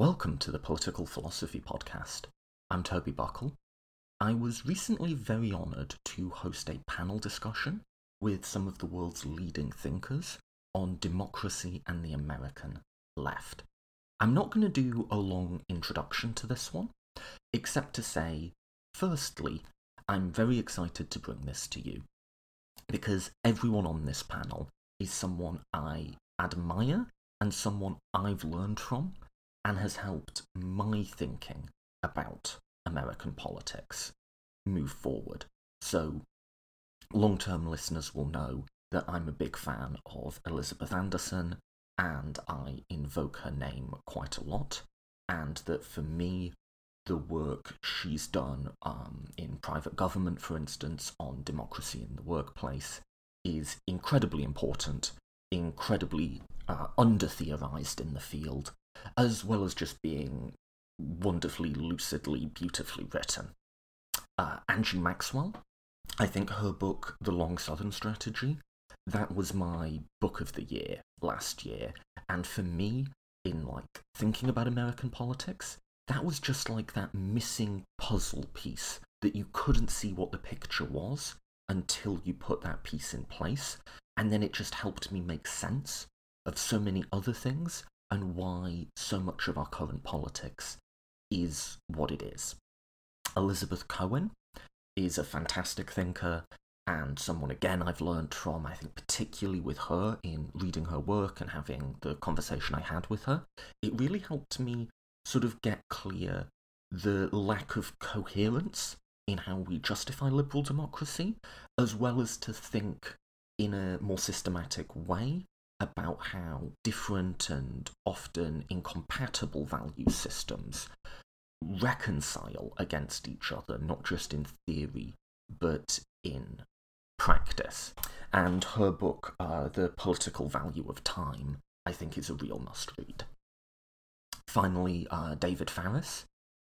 Welcome to the Political Philosophy Podcast. I'm Toby Buckle. I was recently very honoured to host a panel discussion with some of the world's leading thinkers on democracy and the American left. I'm not going to do a long introduction to this one, except to say, firstly, I'm very excited to bring this to you because everyone on this panel is someone I admire and someone I've learned from and has helped my thinking about American politics move forward. So, long term listeners will know that I'm a big fan of Elizabeth Anderson and I invoke her name quite a lot, and that for me, the work she's done um, in private government, for instance, on democracy in the workplace, is incredibly important, incredibly uh, under theorized in the field, as well as just being wonderfully, lucidly, beautifully written. Uh, Angie Maxwell, I think her book, The Long Southern Strategy, that was my book of the year last year. And for me, in like thinking about American politics, that was just like that missing puzzle piece that you couldn't see what the picture was until you put that piece in place. And then it just helped me make sense of so many other things and why so much of our current politics is what it is. Elizabeth Cohen is a fantastic thinker and someone again I've learned from, I think, particularly with her in reading her work and having the conversation I had with her. It really helped me sort of get clear the lack of coherence in how we justify liberal democracy, as well as to think in a more systematic way about how different and often incompatible value systems reconcile against each other, not just in theory, but in practice. And her book, uh, The Political Value of Time, I think is a real must read. Finally, uh, David Faris.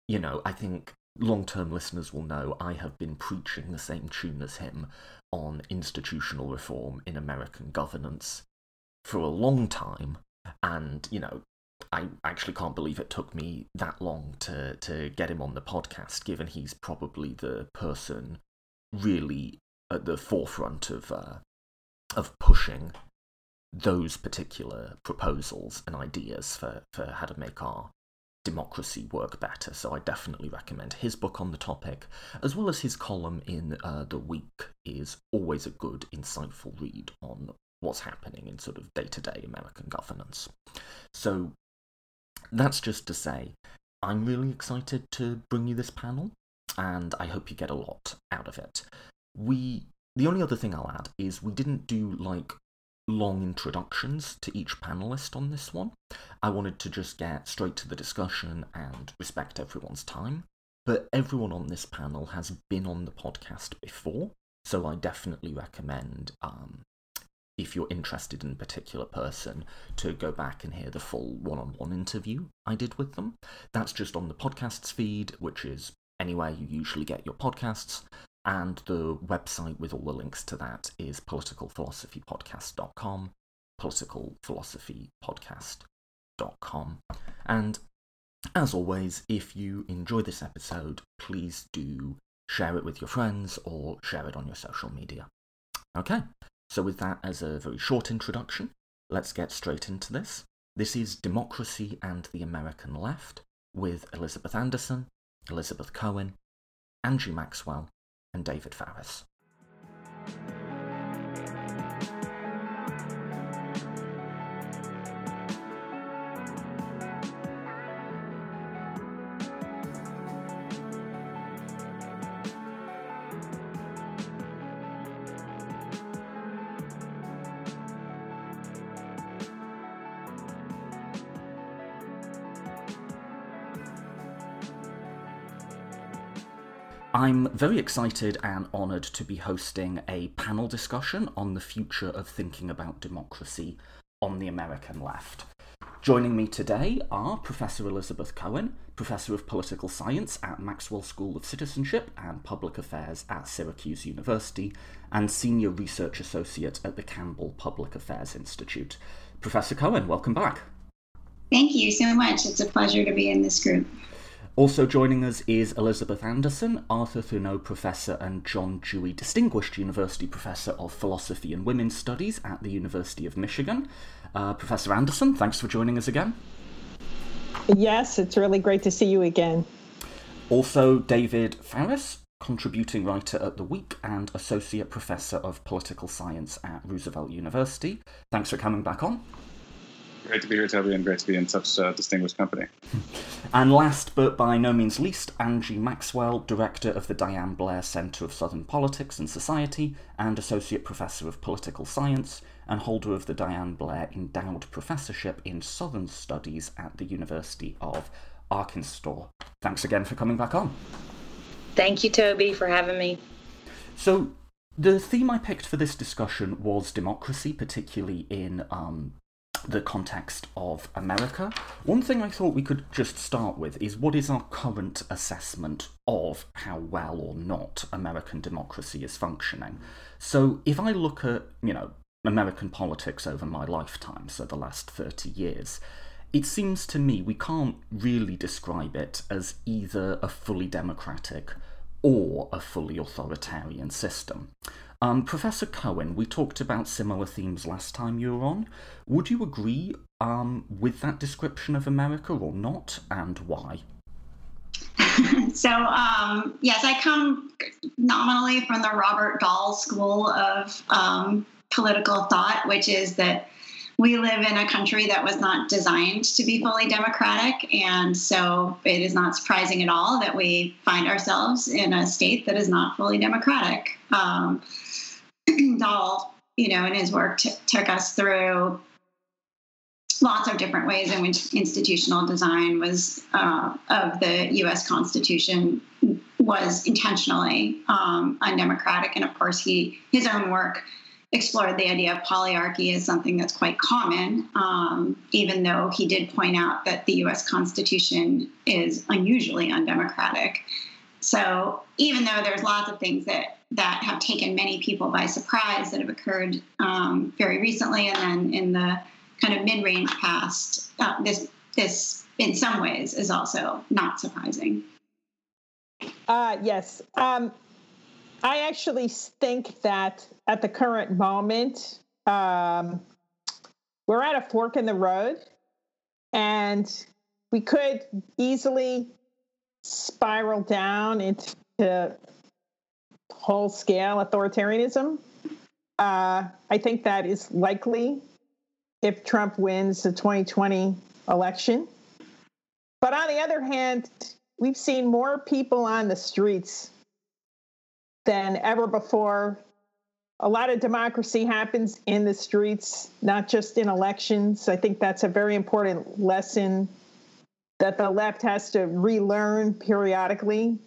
You know, I think long term listeners will know I have been preaching the same tune as him on institutional reform in American governance for a long time. And, you know, I actually can't believe it took me that long to, to get him on the podcast, given he's probably the person really at the forefront of uh, of pushing those particular proposals and ideas for, for how to make our democracy work better. So I definitely recommend his book on the topic, as well as his column in uh, The Week is always a good, insightful read on what's happening in sort of day to day American governance. So that's just to say, I'm really excited to bring you this panel, and I hope you get a lot out of it. We the only other thing I'll add is we didn't do like long introductions to each panelist on this one. I wanted to just get straight to the discussion and respect everyone's time. But everyone on this panel has been on the podcast before, so I definitely recommend um, if you're interested in a particular person, to go back and hear the full one on one interview I did with them. That's just on the podcasts feed, which is anywhere you usually get your podcasts. And the website with all the links to that is politicalphilosophypodcast.com, politicalphilosophypodcast.com. And as always, if you enjoy this episode, please do share it with your friends or share it on your social media. Okay, so, with that as a very short introduction, let's get straight into this. This is Democracy and the American Left with Elizabeth Anderson, Elizabeth Cohen, Andrew Maxwell, and David Faris. I'm very excited and honoured to be hosting a panel discussion on the future of thinking about democracy on the American left. Joining me today are Professor Elizabeth Cohen, Professor of Political Science at Maxwell School of Citizenship and Public Affairs at Syracuse University, and Senior Research Associate at the Campbell Public Affairs Institute. Professor Cohen, welcome back. Thank you so much. It's a pleasure to be in this group. Also joining us is Elizabeth Anderson, Arthur Thurnau Professor and John Dewey Distinguished University Professor of Philosophy and Women's Studies at the University of Michigan. Uh, Professor Anderson, thanks for joining us again. Yes, it's really great to see you again. Also, David Faris, contributing writer at The Week and Associate Professor of Political Science at Roosevelt University. Thanks for coming back on. Great to be here, Toby, and great to be in such uh, distinguished company. and last but by no means least, Angie Maxwell, Director of the Diane Blair Center of Southern Politics and Society and Associate Professor of Political Science and holder of the Diane Blair Endowed Professorship in Southern Studies at the University of Arkansas. Thanks again for coming back on. Thank you, Toby, for having me. So, the theme I picked for this discussion was democracy, particularly in um, the context of America. One thing I thought we could just start with is what is our current assessment of how well or not American democracy is functioning? So, if I look at, you know, American politics over my lifetime, so the last 30 years, it seems to me we can't really describe it as either a fully democratic or a fully authoritarian system. Um, Professor Cohen, we talked about similar themes last time you were on. Would you agree um, with that description of America or not, and why? so, um, yes, I come nominally from the Robert Dahl School of um, Political Thought, which is that we live in a country that was not designed to be fully democratic. And so it is not surprising at all that we find ourselves in a state that is not fully democratic. Um, Dahl, you know, in his work t- took us through lots of different ways in which institutional design was uh, of the U.S. Constitution was intentionally um, undemocratic, and of course, he his own work explored the idea of polyarchy as something that's quite common, um, even though he did point out that the U.S. Constitution is unusually undemocratic. So even though there's lots of things that that have taken many people by surprise that have occurred um, very recently, and then in the kind of mid-range past, uh, this this in some ways is also not surprising. Uh, yes, um, I actually think that at the current moment, um, we're at a fork in the road, and we could easily spiral down into whole scale authoritarianism. Uh, I think that is likely if Trump wins the 2020 election. But on the other hand, we've seen more people on the streets than ever before. A lot of democracy happens in the streets, not just in elections. I think that's a very important lesson that the left has to relearn periodically.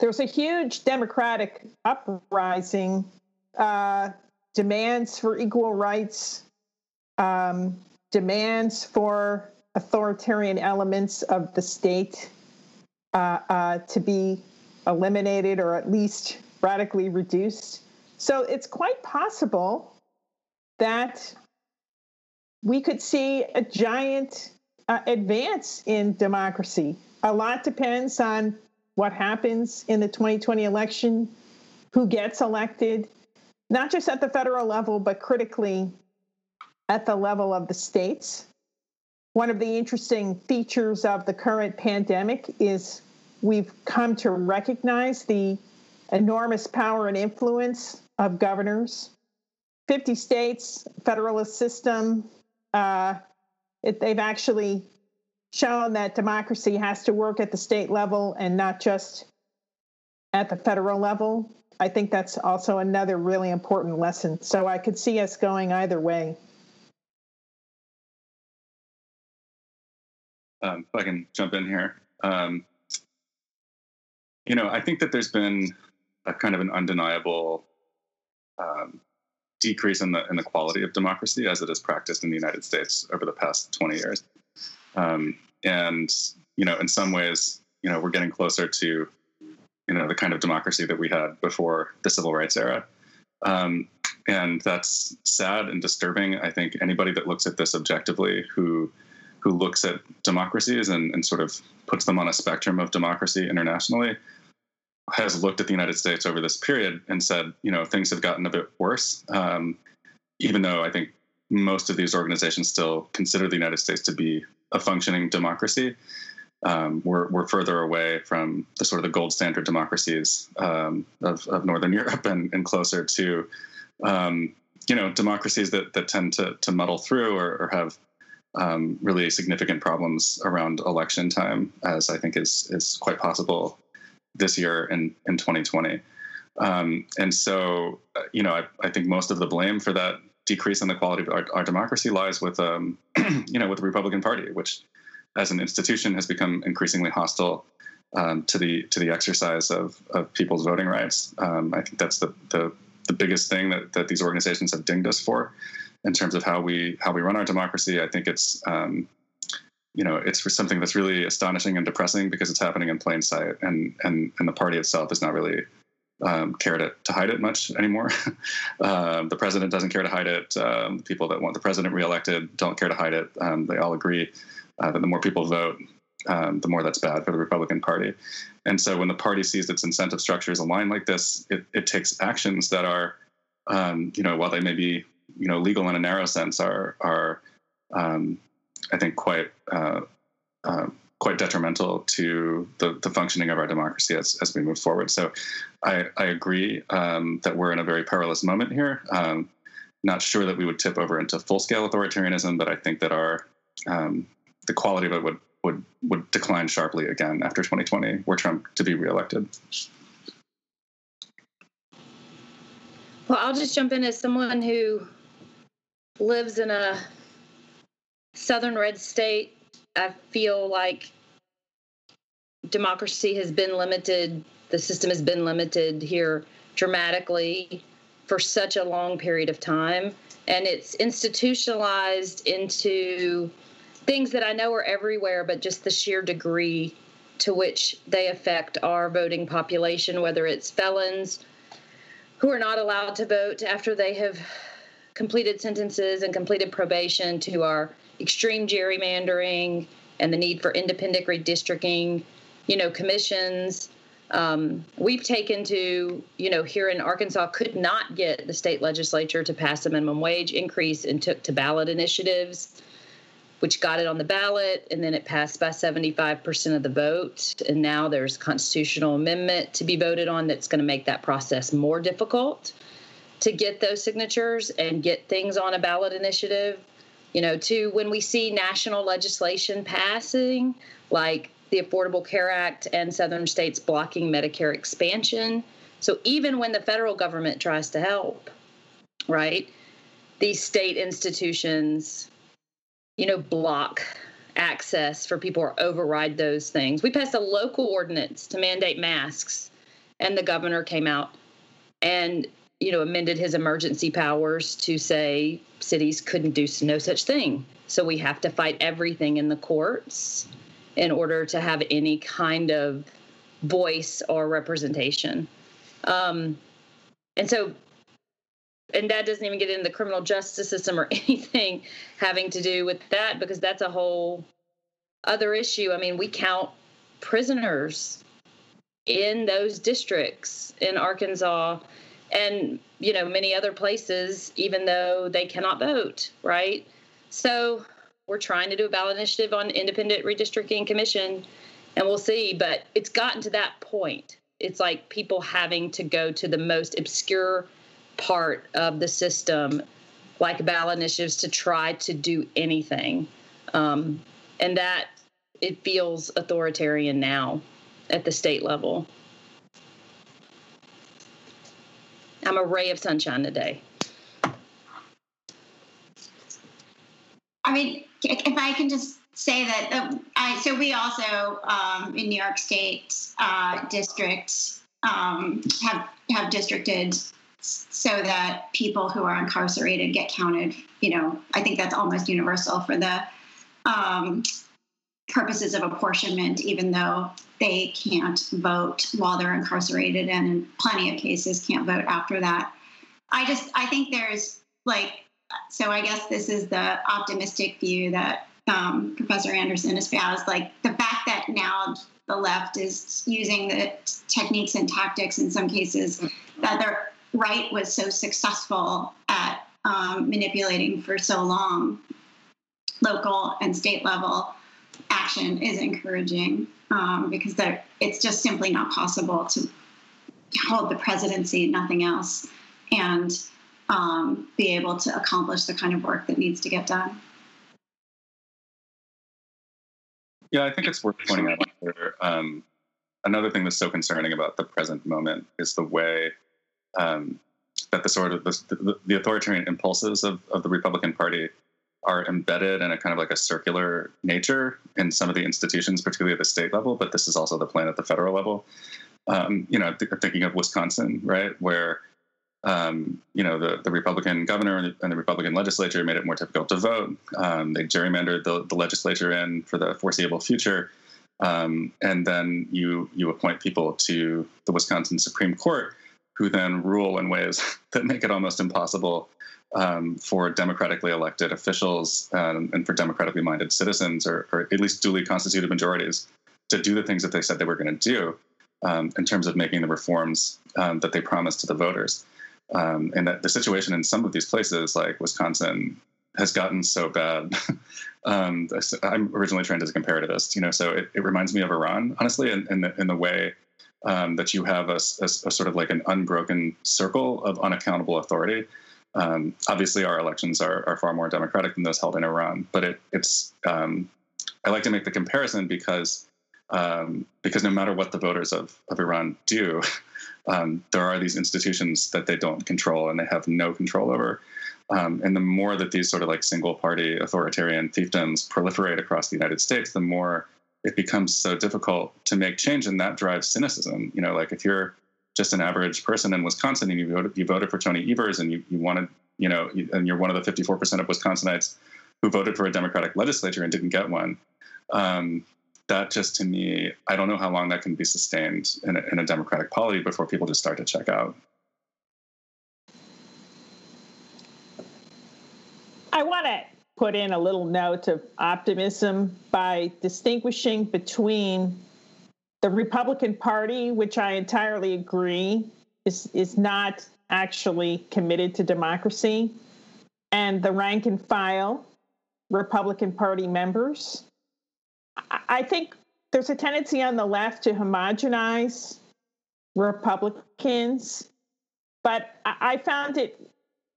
There's a huge democratic uprising, uh, demands for equal rights, um, demands for authoritarian elements of the state uh, uh, to be eliminated or at least radically reduced. So it's quite possible that we could see a giant uh, advance in democracy. A lot depends on what happens in the 2020 election, who gets elected, not just at the federal level, but critically at the level of the states. One of the interesting features of the current pandemic is we've come to recognize the enormous power and influence of governors. 50 states, federalist system, uh, it, they've actually shown that democracy has to work at the state level and not just at the federal level. I think that's also another really important lesson. So I could see us going either way. Um, if I can jump in here. Um, you know, I think that there's been a kind of an undeniable um, decrease in the in the quality of democracy as it is practiced in the United States over the past 20 years. Um, and you know, in some ways, you know, we're getting closer to you know the kind of democracy that we had before the civil rights era. Um, and that's sad and disturbing. I think anybody that looks at this objectively, who who looks at democracies and, and sort of puts them on a spectrum of democracy internationally has looked at the United States over this period and said, you know, things have gotten a bit worse. Um, even though I think most of these organizations still consider the United States to be a functioning democracy, um, we're, we're further away from the sort of the gold standard democracies um, of, of Northern Europe and, and closer to, um, you know, democracies that, that tend to, to muddle through or, or have um, really significant problems around election time, as I think is is quite possible this year in in 2020. Um, and so, uh, you know, I, I, think most of the blame for that decrease in the quality of our, our democracy lies with, um, you know, with the Republican Party, which, as an institution, has become increasingly hostile um, to the to the exercise of, of people's voting rights. Um, I think that's the, the the biggest thing that that these organizations have dinged us for in terms of how we how we run our democracy. I think it's um, you know it's for something that's really astonishing and depressing because it's happening in plain sight, and and and the party itself is not really um, care to, to hide it much anymore. um, the president doesn't care to hide it. Um, people that want the president reelected don't care to hide it. Um, they all agree uh, that the more people vote, um, the more that's bad for the Republican Party. And so when the party sees its incentive structures aligned like this, it, it takes actions that are, um, you know, while they may be you know legal in a narrow sense are are I think quite uh, uh, quite detrimental to the, the functioning of our democracy as, as we move forward. So I, I agree um, that we're in a very perilous moment here. Um, not sure that we would tip over into full scale authoritarianism, but I think that our um, the quality of it would would would decline sharply again after 2020, were Trump to be reelected. Well, I'll just jump in as someone who lives in a southern red state. I feel like democracy has been limited, the system has been limited here dramatically for such a long period of time. And it's institutionalized into things that I know are everywhere, but just the sheer degree to which they affect our voting population, whether it's felons who are not allowed to vote after they have completed sentences and completed probation to our extreme gerrymandering and the need for independent redistricting, you know, commissions. Um, we've taken to, you know, here in Arkansas, could not get the state legislature to pass a minimum wage increase and took to ballot initiatives which got it on the ballot, and then it passed by 75% of the vote. And now there's constitutional amendment to be voted on that's going to make that process more difficult to get those signatures and get things on a ballot initiative. You know, to when we see national legislation passing, like the Affordable Care Act and Southern states blocking Medicare expansion. So even when the federal government tries to help, right, these state institutions you know, block access for people or override those things. We passed a local ordinance to mandate masks, and the governor came out and you know amended his emergency powers to say cities couldn't do no such thing. So we have to fight everything in the courts in order to have any kind of voice or representation. Um, and so and that doesn't even get into the criminal justice system or anything having to do with that because that's a whole other issue. I mean, we count prisoners in those districts in Arkansas and you know many other places even though they cannot vote, right? So we're trying to do a ballot initiative on independent redistricting commission and we'll see, but it's gotten to that point. It's like people having to go to the most obscure part of the system, like ballot initiatives, to try to do anything. Um, and that it feels authoritarian now at the state level. I'm a ray of sunshine today. I mean, if I can just say that, uh, I, so we also um, in New York State uh, district um, have have districted so that people who are incarcerated get counted. You know, I think that's almost universal for the um, purposes of apportionment, even though they can't vote while they're incarcerated, and in plenty of cases can't vote after that. I just I think there's like so I guess this is the optimistic view that um, Professor Anderson espoused, like the fact that now the left is using the techniques and tactics in some cases that the right was so successful at um, manipulating for so long, local and state level action is encouraging um, because it's just simply not possible to hold the presidency, nothing else, and um, be able to accomplish the kind of work that needs to get done. Yeah, I think it's worth pointing out here. Um, another thing that's so concerning about the present moment is the way um, that the sort of the, the, authoritarian impulses of, of the Republican Party are embedded in a kind of like a circular nature in some of the institutions, particularly at the state level. But this is also the plan at the federal level. Um, you know, th- thinking of Wisconsin, right, where um, you know, the, the Republican governor and the, and the, Republican legislature made it more difficult to vote. Um, they gerrymandered the, the, legislature in for the foreseeable future. Um, and then you you appoint people to the Wisconsin Supreme Court, who then rule in ways that make it almost impossible um, for democratically elected officials um, and for democratically minded citizens, or, or, at least duly constituted majorities, to do the things that they said they were going to do um, in terms of making the reforms that they promised to the voters. Um, and that the situation in some of these places, like Wisconsin, has gotten so bad. um, I'm originally trained as a comparativist, you know, so it, it reminds me of Iran, honestly, in, in, the, in the way um, that you have a, a, a, sort of like an unbroken circle of unaccountable authority. Um, obviously, our elections are, are, far more democratic than those held in Iran, but it, it's um, I like to make the comparison because um, because no matter what the voters of, of Iran do, um, there are these institutions that they don't control and they have no control over. Um, and the more that these sort of like single party authoritarian fiefdoms proliferate across the United States, the more it becomes so difficult to make change. And that drives cynicism. You know, like if you're just an average person in Wisconsin and you voted, you voted for Tony Evers and you, you wanted, you know, and you're one of the 54% of Wisconsinites who voted for a Democratic legislature and didn't get one. Um, that just to me, I don't know how long that can be sustained in a, in a democratic polity before people just start to check out. I want to put in a little note of optimism by distinguishing between the Republican Party, which I entirely agree is, is not actually committed to democracy, and the rank and file Republican Party members I think there's a tendency on the left to homogenize Republicans, but I found it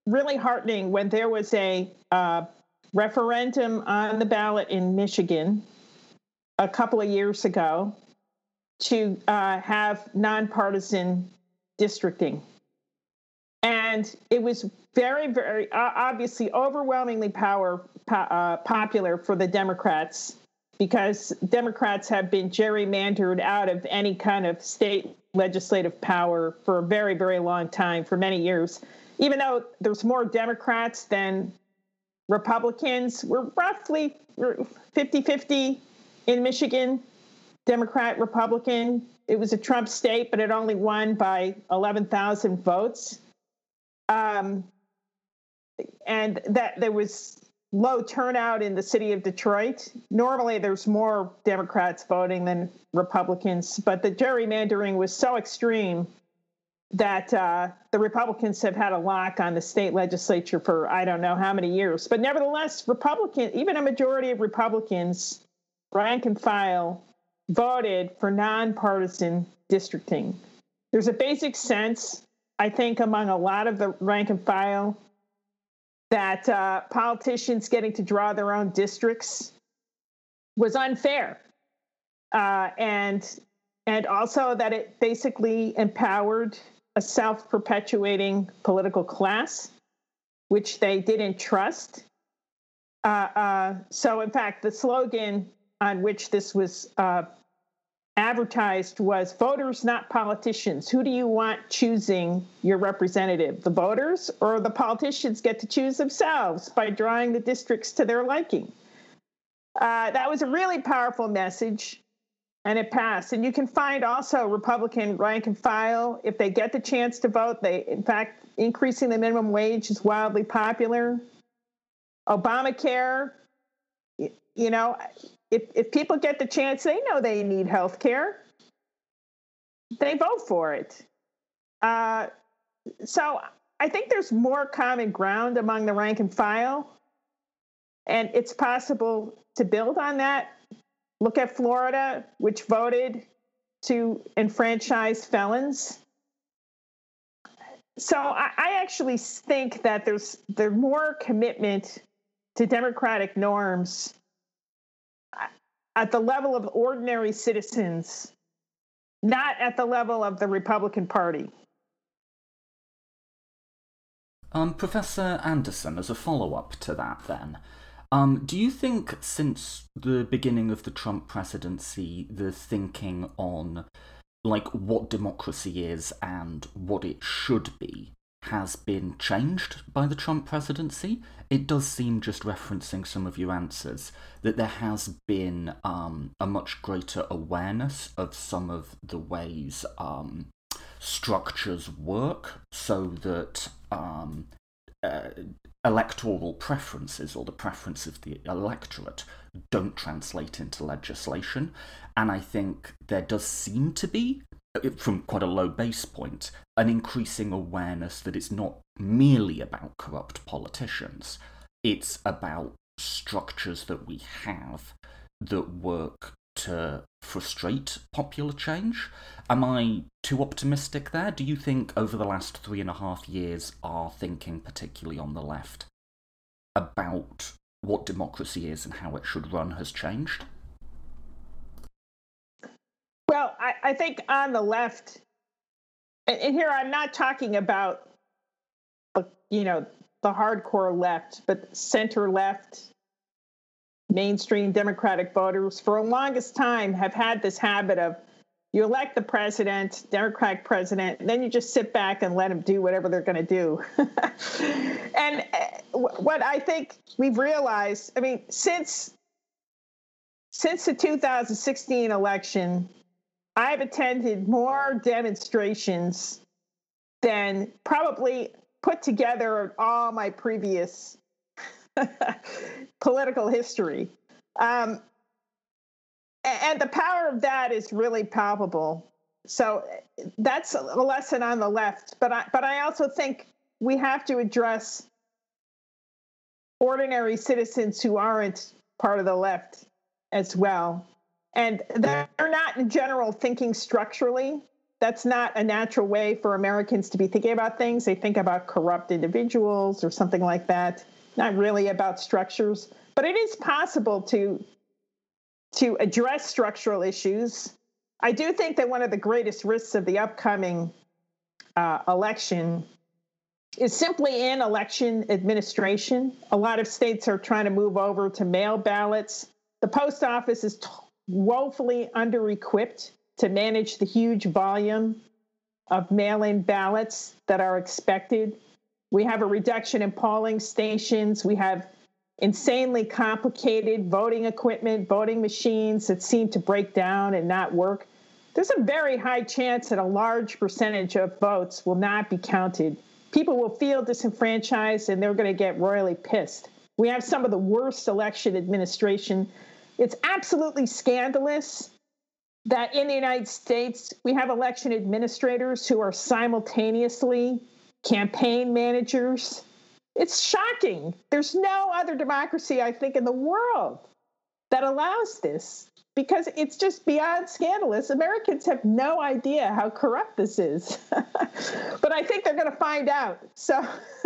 really heartening when there was a uh, referendum on the ballot in Michigan a couple of years ago to uh, have nonpartisan districting. And it was very, very uh, obviously overwhelmingly power po- uh, popular for the Democrats because Democrats have been gerrymandered out of any kind of state legislative power for a very, very long time, for many years. Even though there's more Democrats than Republicans, we're roughly 50 50 in Michigan, Democrat, Republican. It was a Trump state, but it only won by 11,000 votes. Um, and that there was low turnout in the city of Detroit. Normally, there's more Democrats voting than Republicans, but the gerrymandering was so extreme that uh, the Republicans have had a lock on the state legislature for I don't know how many years. But nevertheless, Republican, even a majority of Republicans, rank and file, voted for nonpartisan districting. There's a basic sense, I think, among a lot of the rank and file that uh, politicians getting to draw their own districts was unfair, uh, and and also that it basically empowered a self-perpetuating political class, which they didn't trust. Uh, uh so, in fact, the slogan on which this was uh, advertised was voters, not politicians. Who do you want choosing your representative? The voters or the politicians get to choose themselves by drawing the districts to their liking? Uh, that was a really powerful message, and it passed. And you can find also Republican rank and file if they get the chance to vote. They, in fact, increasing the minimum wage is wildly popular. Obamacare you know, if, if people get the chance, they know they need health care, they vote for it. Uh, so I think there's more common ground among the rank and file, and it's possible to build on that. Look at Florida, which voted to enfranchise felons. So I, I actually think that there's there's more commitment to democratic norms at the level of ordinary citizens, not at the level of the Republican Party. Um, Professor Anderson, as a follow up to that, then, um, do you think since the beginning of the Trump presidency, the thinking on like what democracy is and what it should be has been changed by the Trump presidency. It does seem, just referencing some of your answers, that there has been um, a much greater awareness of some of the ways um, structures work so that um, uh, electoral preferences or the preference of the electorate don't translate into legislation. And I think there does seem to be from quite a low base point, an increasing awareness that it's not merely about corrupt politicians, it's about structures that we have that work to frustrate popular change. Am I too optimistic there? Do you think over the last three and a half years, our thinking, particularly on the left, about what democracy is and how it should run has changed? Well, I, think on the left, and, here I'm not talking about, you know, the hardcore left, but center left, mainstream Democratic voters for the longest time have had this habit of you elect the president, Democratic president, then you just sit back and let them do whatever they're going to do. and uh, what I think we've realized, I mean, since since the 2016 election, I've attended more demonstrations than probably put together all my previous political history. Um, and the power of that is really palpable. So that's a lesson on the left. But I, but I also think we have to address ordinary citizens who aren't part of the left as well and they're not in general thinking structurally. That's not a natural way for americans to be thinking about things. They think about corrupt individuals or something like that. Not really about structures. But it is possible to to address structural issues. I do think that one of the greatest risks of the upcoming uh, election is simply in election administration. A lot of states are trying to move over to mail ballots. The post office is t- woefully under equipped to manage the huge volume of mail in ballots that are expected. We have a reduction in polling stations. We have insanely complicated voting equipment, voting machines that seem to break down and not work. There's a very high chance that a large percentage of votes will not be counted. People will feel disenfranchised and they're going to get royally pissed. We have some of the worst election administration it's absolutely scandalous that in the United States we have election administrators who are simultaneously campaign managers. It's shocking. There's no other democracy, I think, in the world that allows this because it's just beyond scandalous. Americans have no idea how corrupt this is. but I think they're going to find out. So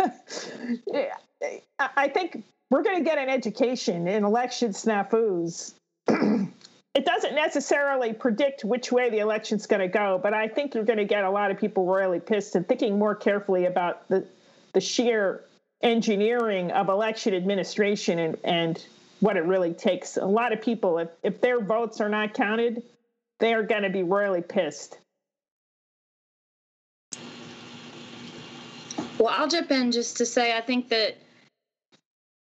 I think we're going to get an education in election snafus. it doesn't necessarily predict which way the election's going to go, but I think you're going to get a lot of people royally pissed and thinking more carefully about the the sheer engineering of election administration and, and what it really takes. A lot of people, if, if their votes are not counted, they are going to be royally pissed. Well, I'll jump in just to say I think that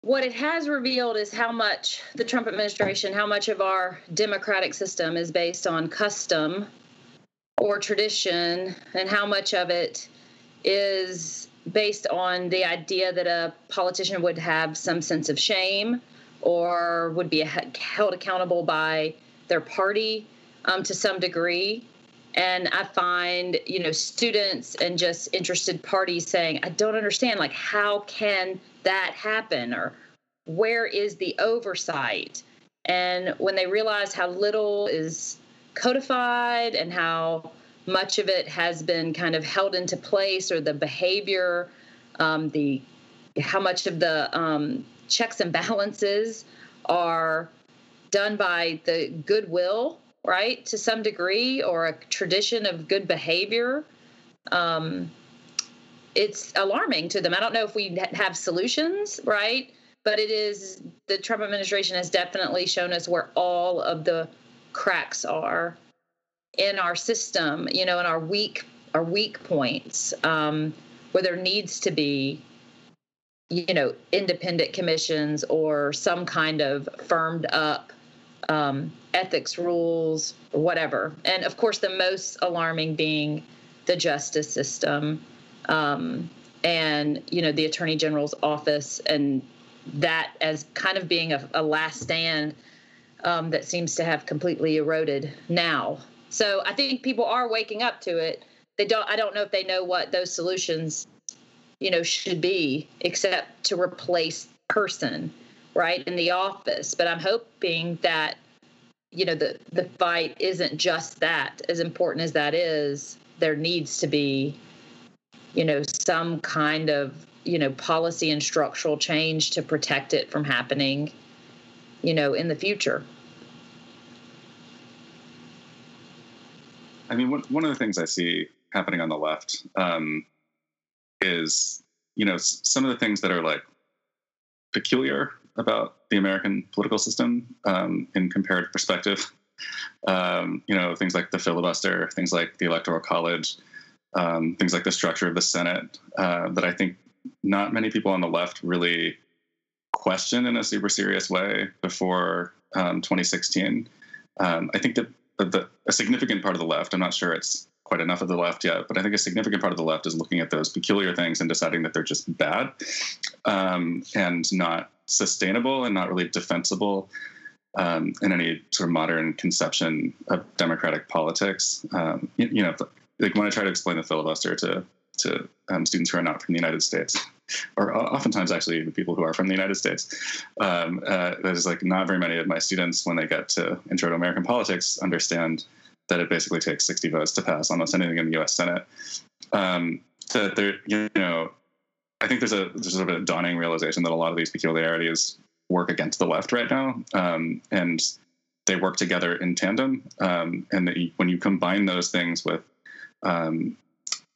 what it has revealed is how much the Trump administration, how much of our democratic system is based on custom or tradition, and how much of it is based on the idea that a politician would have some sense of shame or would be held accountable by their party um, to some degree. And I find, you know, students and just interested parties saying, I don't understand, like, how can that happen? Or where is the oversight? And when they realize how little is codified and how much of it has been kind of held into place or the behavior, um, the how much of the um, checks and balances are done by the goodwill, right, to some degree, or a tradition of good behavior. Um, it's alarming to them. I don't know if we have solutions, right? But it is the Trump administration has definitely shown us where all of the cracks are in our system, you know, in our weak our weak points, um, where there needs to be you know independent commissions or some kind of firmed up um, ethics rules whatever. And of course the most alarming being the justice system. Um, and you know the attorney general's office and that as kind of being a, a last stand um, that seems to have completely eroded now. So i think people are waking up to it. They don't i don't know if they know what those solutions you know should be except to replace person right in the office. But i'm hoping that you know the the fight isn't just that as important as that is there needs to be you know some kind of you know policy and structural change to protect it from happening you know in the future. I mean one, of the things i see happening on the left um, is you know some of the things that are like peculiar about the American political system um, in comparative perspective. Um, you know, things like the filibuster, things like the Electoral College, um, things like the structure of the Senate, uh, that I think not many people on the left really questioned in a super serious way before um, 2016. Um, I think that the, a significant part of the left, I'm not sure it's quite enough of the left yet, but I think a significant part of the left is looking at those peculiar things and deciding that they're just bad um, and not sustainable and not really defensible um, in any sort of modern conception of democratic politics. Um, you, you, know, like when I try to explain the filibuster to to um, students who are not from the United States, or oftentimes actually even people who are from the United States. Um, uh, there's like not very many of my students, when they get to Intro to American Politics, understand that it basically takes 60 votes to pass almost anything in the U.S. Senate. Um, that there, you know, I think there's a there's sort of a dawning realization that a lot of these peculiarities work against the left right now, um, and they work together in tandem. Um, and when you combine those things with um,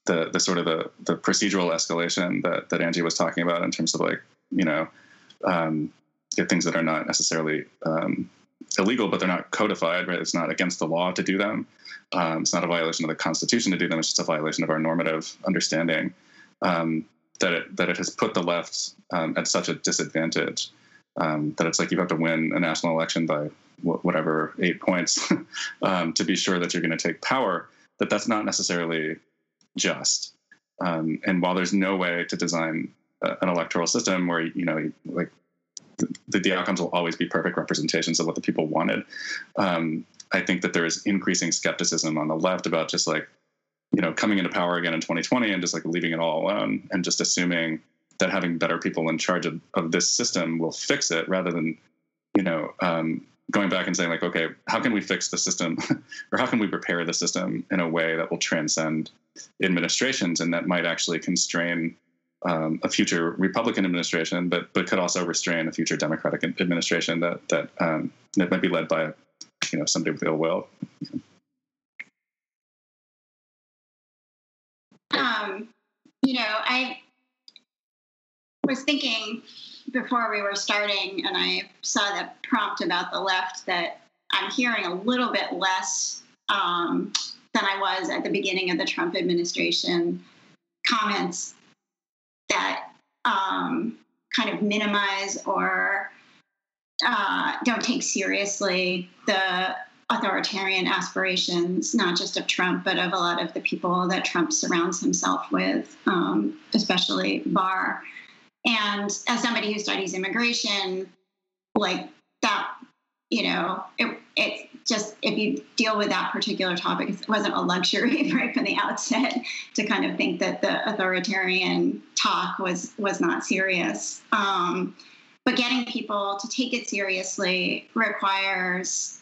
the the sort of the the procedural escalation that that Angie was talking about in terms of like you know um, things that are not necessarily um, illegal, but they're not codified, right? It's not against the law to do them. Um, it's not a violation of the Constitution to do them. It's just a violation of our normative understanding um, that it that it has put the left um, at such a disadvantage um, that it's like you have to win a national election by whatever eight points um, to be sure that you're going to take power. That that's not necessarily just. Um, and while there's no way to design an electoral system where you know like the, the outcomes will always be perfect representations of what the people wanted. Um, I think that there is increasing skepticism on the left about just like, you know, coming into power again in 2020 and just like leaving it all alone and just assuming that having better people in charge of, of this system will fix it rather than, you know, um, going back and saying like, okay, how can we fix the system or how can we prepare the system in a way that will transcend administrations and that might actually constrain um, a future Republican administration, but but could also restrain a future Democratic administration that that um, that might be led by you know somebody with ill will. Um, you know, I was thinking before we were starting, and I saw the prompt about the left that I'm hearing a little bit less um, than I was at the beginning of the Trump administration comments that um, kind of minimize or uh, don't take seriously the authoritarian aspirations, not just of Trump, but of a lot of the people that Trump surrounds himself with, um, especially Barr. And as somebody who studies immigration, like that, you know, it, it's just if you deal with that particular topic, it wasn't a luxury right from the outset to kind of think that the authoritarian talk was was not serious. Um, but getting people to take it seriously requires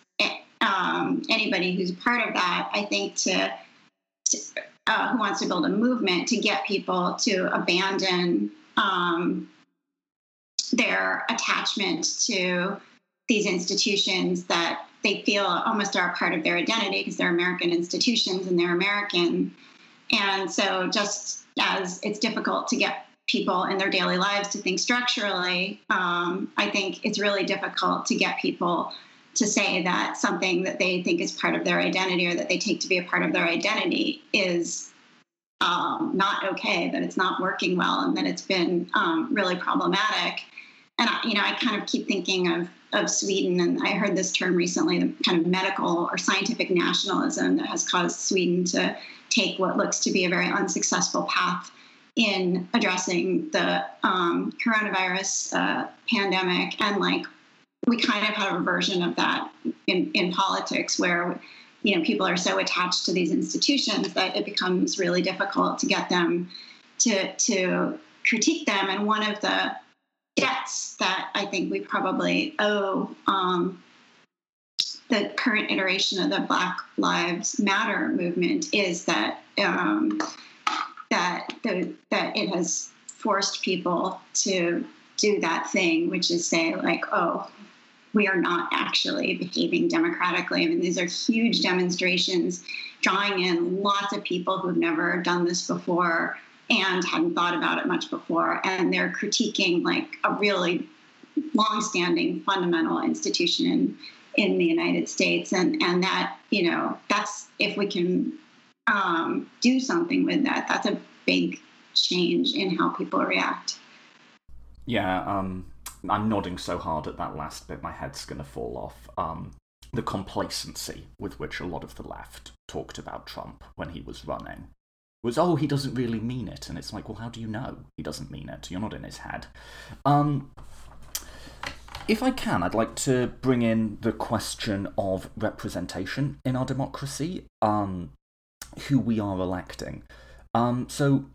um, anybody who's part of that, I think, to, to uh, who wants to build a movement to get people to abandon um, their attachment to these institutions that they feel almost are part of their identity because they're American institutions and they're American. And so, just as it's difficult to get people in their daily lives to think structurally, um, I think it's really difficult to get people to say that something that they think is part of their identity or that they take to be a part of their identity is um, not okay, that it's not working well, and that it's been um, really problematic. And I, you know, I kind of keep thinking of of Sweden, and I heard this term recently, the kind of medical or scientific nationalism that has caused Sweden to take what looks to be a very unsuccessful path in addressing the um, coronavirus uh, pandemic and like we kind of have a version of that in, in politics where you know people are so attached to these institutions that it becomes really difficult to get them to to critique them. And one of the debts that i think we probably owe um, the current iteration of the black lives matter movement is that um, that the, that it has forced people to do that thing which is say like oh we are not actually behaving democratically. I mean, these are huge demonstrations drawing in lots of people who've never done this before and hadn't thought about it much before. And they're critiquing like a really long-standing fundamental institution in, in the United States. And, and that, you know, that's if we can um, do something with that, that's a big change in how people react. Yeah, um, I'm nodding so hard at that last bit, my head's going to fall off. Um, the complacency with which a lot of the left talked about Trump when he was running was, oh, he doesn't really mean it. And it's like, well, how do you know he doesn't mean it? You're not in his head. Um, if I can, I'd like to bring in the question of representation in our democracy, um, who we are electing. Um, so,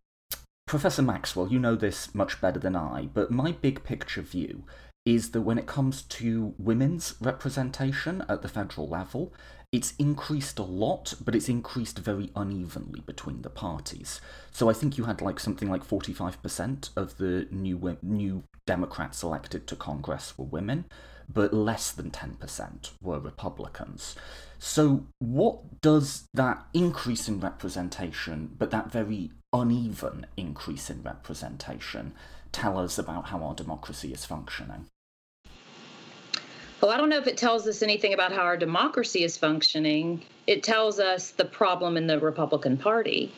Professor Maxwell, you know this much better than I, but my big picture view is that when it comes to women's representation at the federal level, it's increased a lot, but it's increased very unevenly between the parties. So I think you had like something like 45% of the new new Democrats elected to Congress were women, but less than 10% were Republicans. So, what does that increase in representation, but that very uneven increase in representation, tell us about how our democracy is functioning? Well, I don't know if it tells us anything about how our democracy is functioning. It tells us the problem in the Republican Party.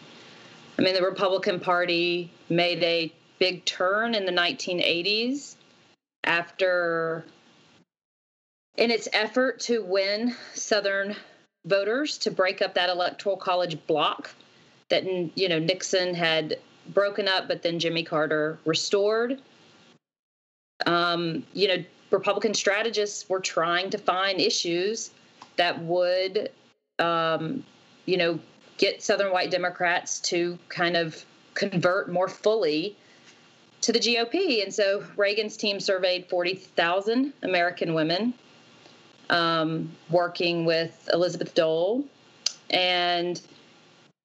I mean, the Republican Party made a big turn in the 1980s after in its effort to win Southern voters to break up that electoral college block that you know Nixon had broken up, but then Jimmy Carter restored. Um, you know, Republican strategists were trying to find issues that would, um, you know, get Southern white Democrats to kind of convert more fully to the GOP. And so Reagan's team surveyed 40,000 American women um, working with Elizabeth Dole. And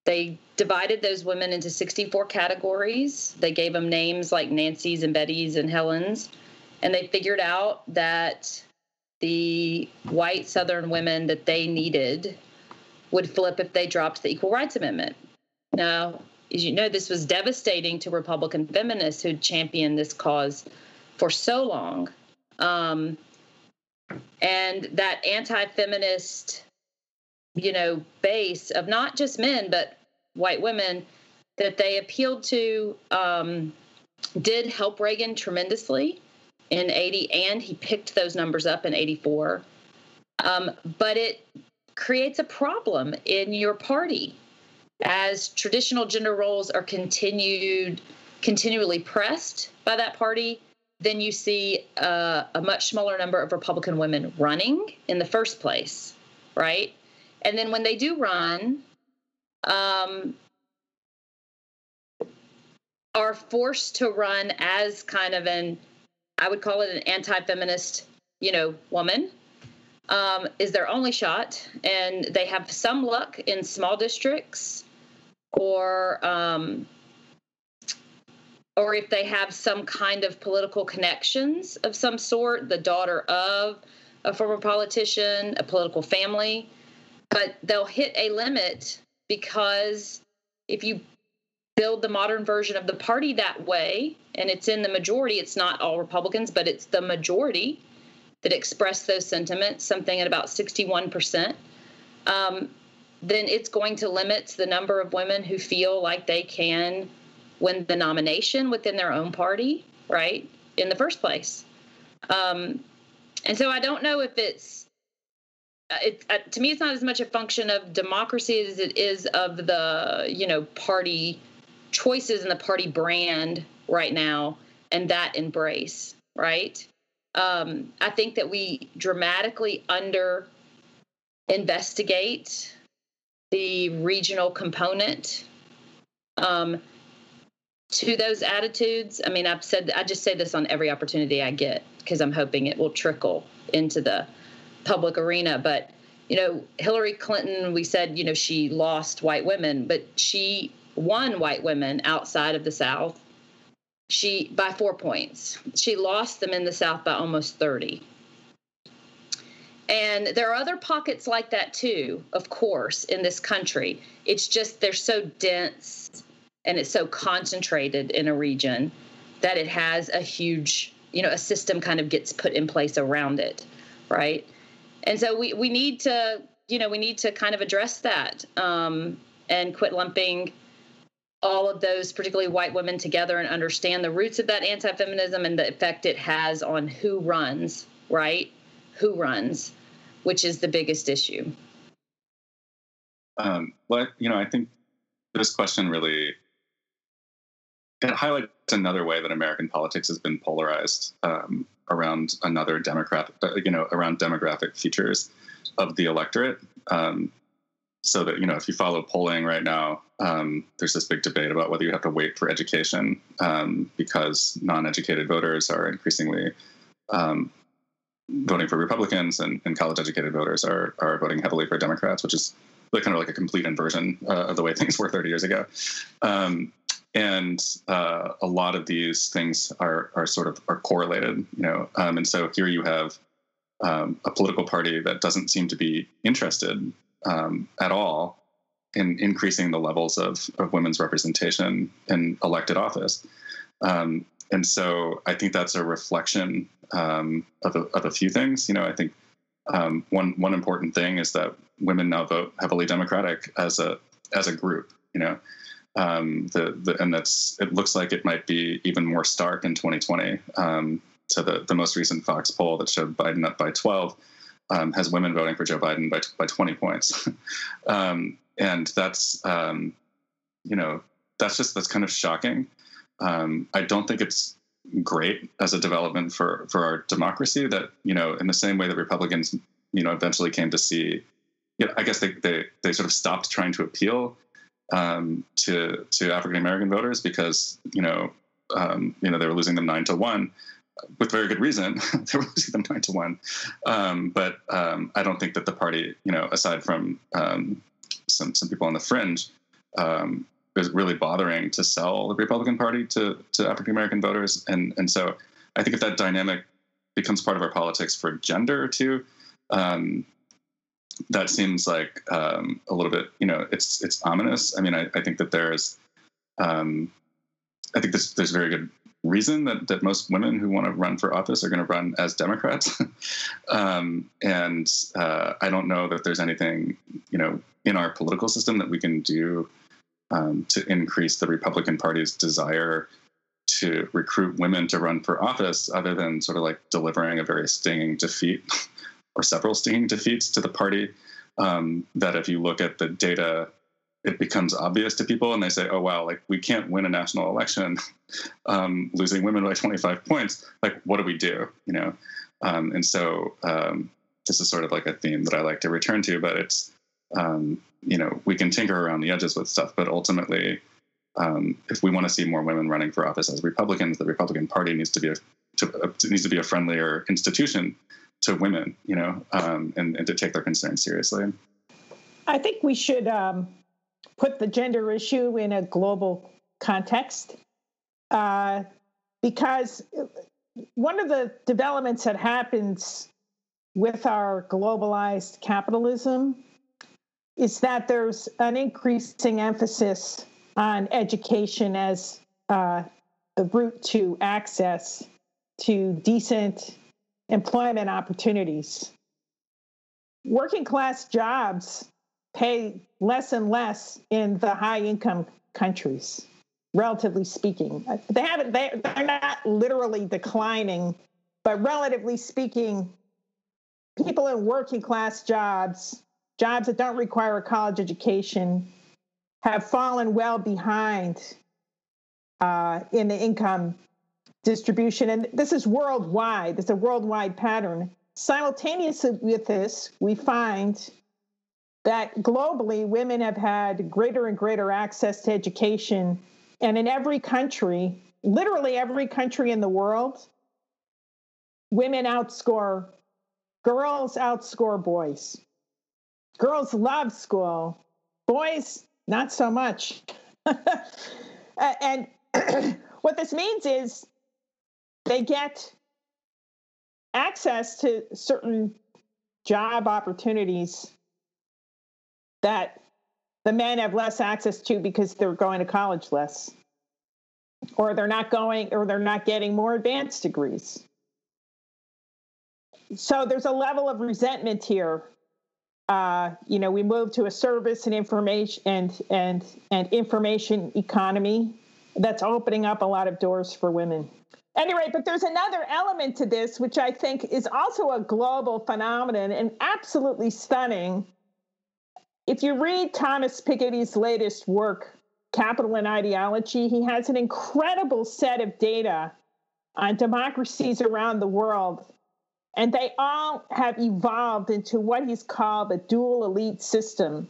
they divided those women into 64 categories. They gave them names like Nancy's and Betty's and Helen's. And they figured out that the white Southern women that they needed would flip if they dropped the Equal Rights Amendment. Now, as you know, this was devastating to Republican feminists who'd championed this cause for so long. Um, and that anti-feminist you know base of not just men but white women that they appealed to um, did help reagan tremendously in 80 and he picked those numbers up in 84 um, but it creates a problem in your party as traditional gender roles are continued continually pressed by that party then you see uh, a much smaller number of Republican women running in the first place, right? And then when they do run, um, are forced to run as kind of an, I would call it an anti-feminist, you know, woman. Um, is their only shot, and they have some luck in small districts, or um, or if they have some kind of political connections of some sort, the daughter of a former politician, a political family, but they'll hit a limit because if you build the modern version of the party that way, and it's in the majority, it's not all Republicans, but it's the majority that express those sentiments, something at about 61%, um, then it's going to limit the number of women who feel like they can win the nomination within their own party, right, in the first place. Um, and so I don't know if it's, uh, it, uh, to me, it's not as much a function of democracy as it is of the, you know, party choices and the party brand right now and that embrace, right? Um, I think that we dramatically under investigate the regional component um, to those attitudes. I mean, I've said, I just say this on every opportunity I get because I'm hoping it will trickle into the public arena. But, you know, Hillary Clinton, we said, you know, she lost white women, but she won white women outside of the South. She by four points. She lost them in the South by almost 30. And there are other pockets like that too, of course, in this country. It's just they're so dense and it's so concentrated in a region that it has a huge, you know, a system kind of gets put in place around it, right? And so we we need to, you know, we need to kind of address that um, and quit lumping all of those, particularly white women, together and understand the roots of that anti-feminism and the effect it has on who runs, right? Who runs, which is the biggest issue. Um, well, you know, I think this question really it highlights another way that American politics has been polarized um, around another demographic, uh, you know, around demographic features of the electorate. Um, so that you know, if you follow polling right now, um, there's this big debate about whether you have to weight for education um, because non-educated voters are increasingly um, voting for Republicans, and, and college-educated voters are are voting heavily for Democrats, which is kind of like a complete inversion uh, of the way things were 30 years ago. Um, and uh, a lot of these things are are sort of are correlated, you know. Um, and so here you have um, a political party that doesn't seem to be interested um, at all in increasing the levels of, of women's representation in elected office. Um, and so I think that's a reflection um, of, a, of a few things. You know, I think um, one one important thing is that women now vote heavily Democratic as a as a group. You know, um, the, the, and that's it looks like it might be even more stark in 2020. Um, so the the most recent Fox poll that showed Biden up by 12 um, has women voting for Joe Biden by by 20 points, um, and that's um, you know that's just that's kind of shocking. Um, I don't think it's great as a development for for our democracy. That you know, in the same way that Republicans you know eventually came to see, you know, I guess they they they sort of stopped trying to appeal um, to to African American voters because you know um, you know they were losing them nine to one with very good reason. they were losing them nine to one, um, but um, I don't think that the party you know aside from um, some some people on the fringe um, is really bothering to sell the Republican Party to to African American voters, and and so I think if that dynamic becomes part of our politics for gender too. Um, that seems like um, a little bit, you know, it's it's ominous. I mean, I, I think that there's, um, I think there's there's very good reason that that most women who want to run for office are going to run as Democrats, um, and uh, I don't know that there's anything, you know, in our political system that we can do um, to increase the Republican Party's desire to recruit women to run for office, other than sort of like delivering a very stinging defeat or several stinging defeats to the party. Um, that if you look at the data it becomes obvious to people and they say, oh, wow, like we can't win a national election um, losing women by 25 points. Like, what do we do? You know? Um, and so um, this is sort of like a theme that I like to return to, but it's, um, you know, we can tinker around the edges with stuff, but ultimately, um, if we want to see more women running for office as Republicans, the Republican Party needs to be a, to, uh, needs to be a friendlier institution to women, you know, um, and, and to take their concerns seriously. I think we should um, put the gender issue in a global context uh, because one of the developments that happens with our globalized capitalism is that there's an increasing emphasis on education as uh, the route to access to decent employment opportunities. Working class jobs pay less and less in the high income countries, relatively speaking. They haven't, they, they're not literally declining, but relatively speaking, people in working class jobs, jobs that don't require a college education, have fallen well behind uh, in the income distribution. And this is worldwide, it's a worldwide pattern. Simultaneously with this, we find that globally women have had greater and greater access to education. And in every country, literally every country in the world, women outscore, girls outscore boys. Girls love school, boys, not so much. and what this means is they get access to certain job opportunities that the men have less access to because they're going to college less. Or they're not going or they're not getting more advanced degrees. So there's a level of resentment here. Uh, you know we move to a service and information and and and information economy that's opening up a lot of doors for women anyway but there's another element to this which i think is also a global phenomenon and absolutely stunning if you read Thomas Piketty's latest work, Capital and Ideology, he has an incredible set of data on democracies around the world. And they all have evolved into what he's called a dual elite system.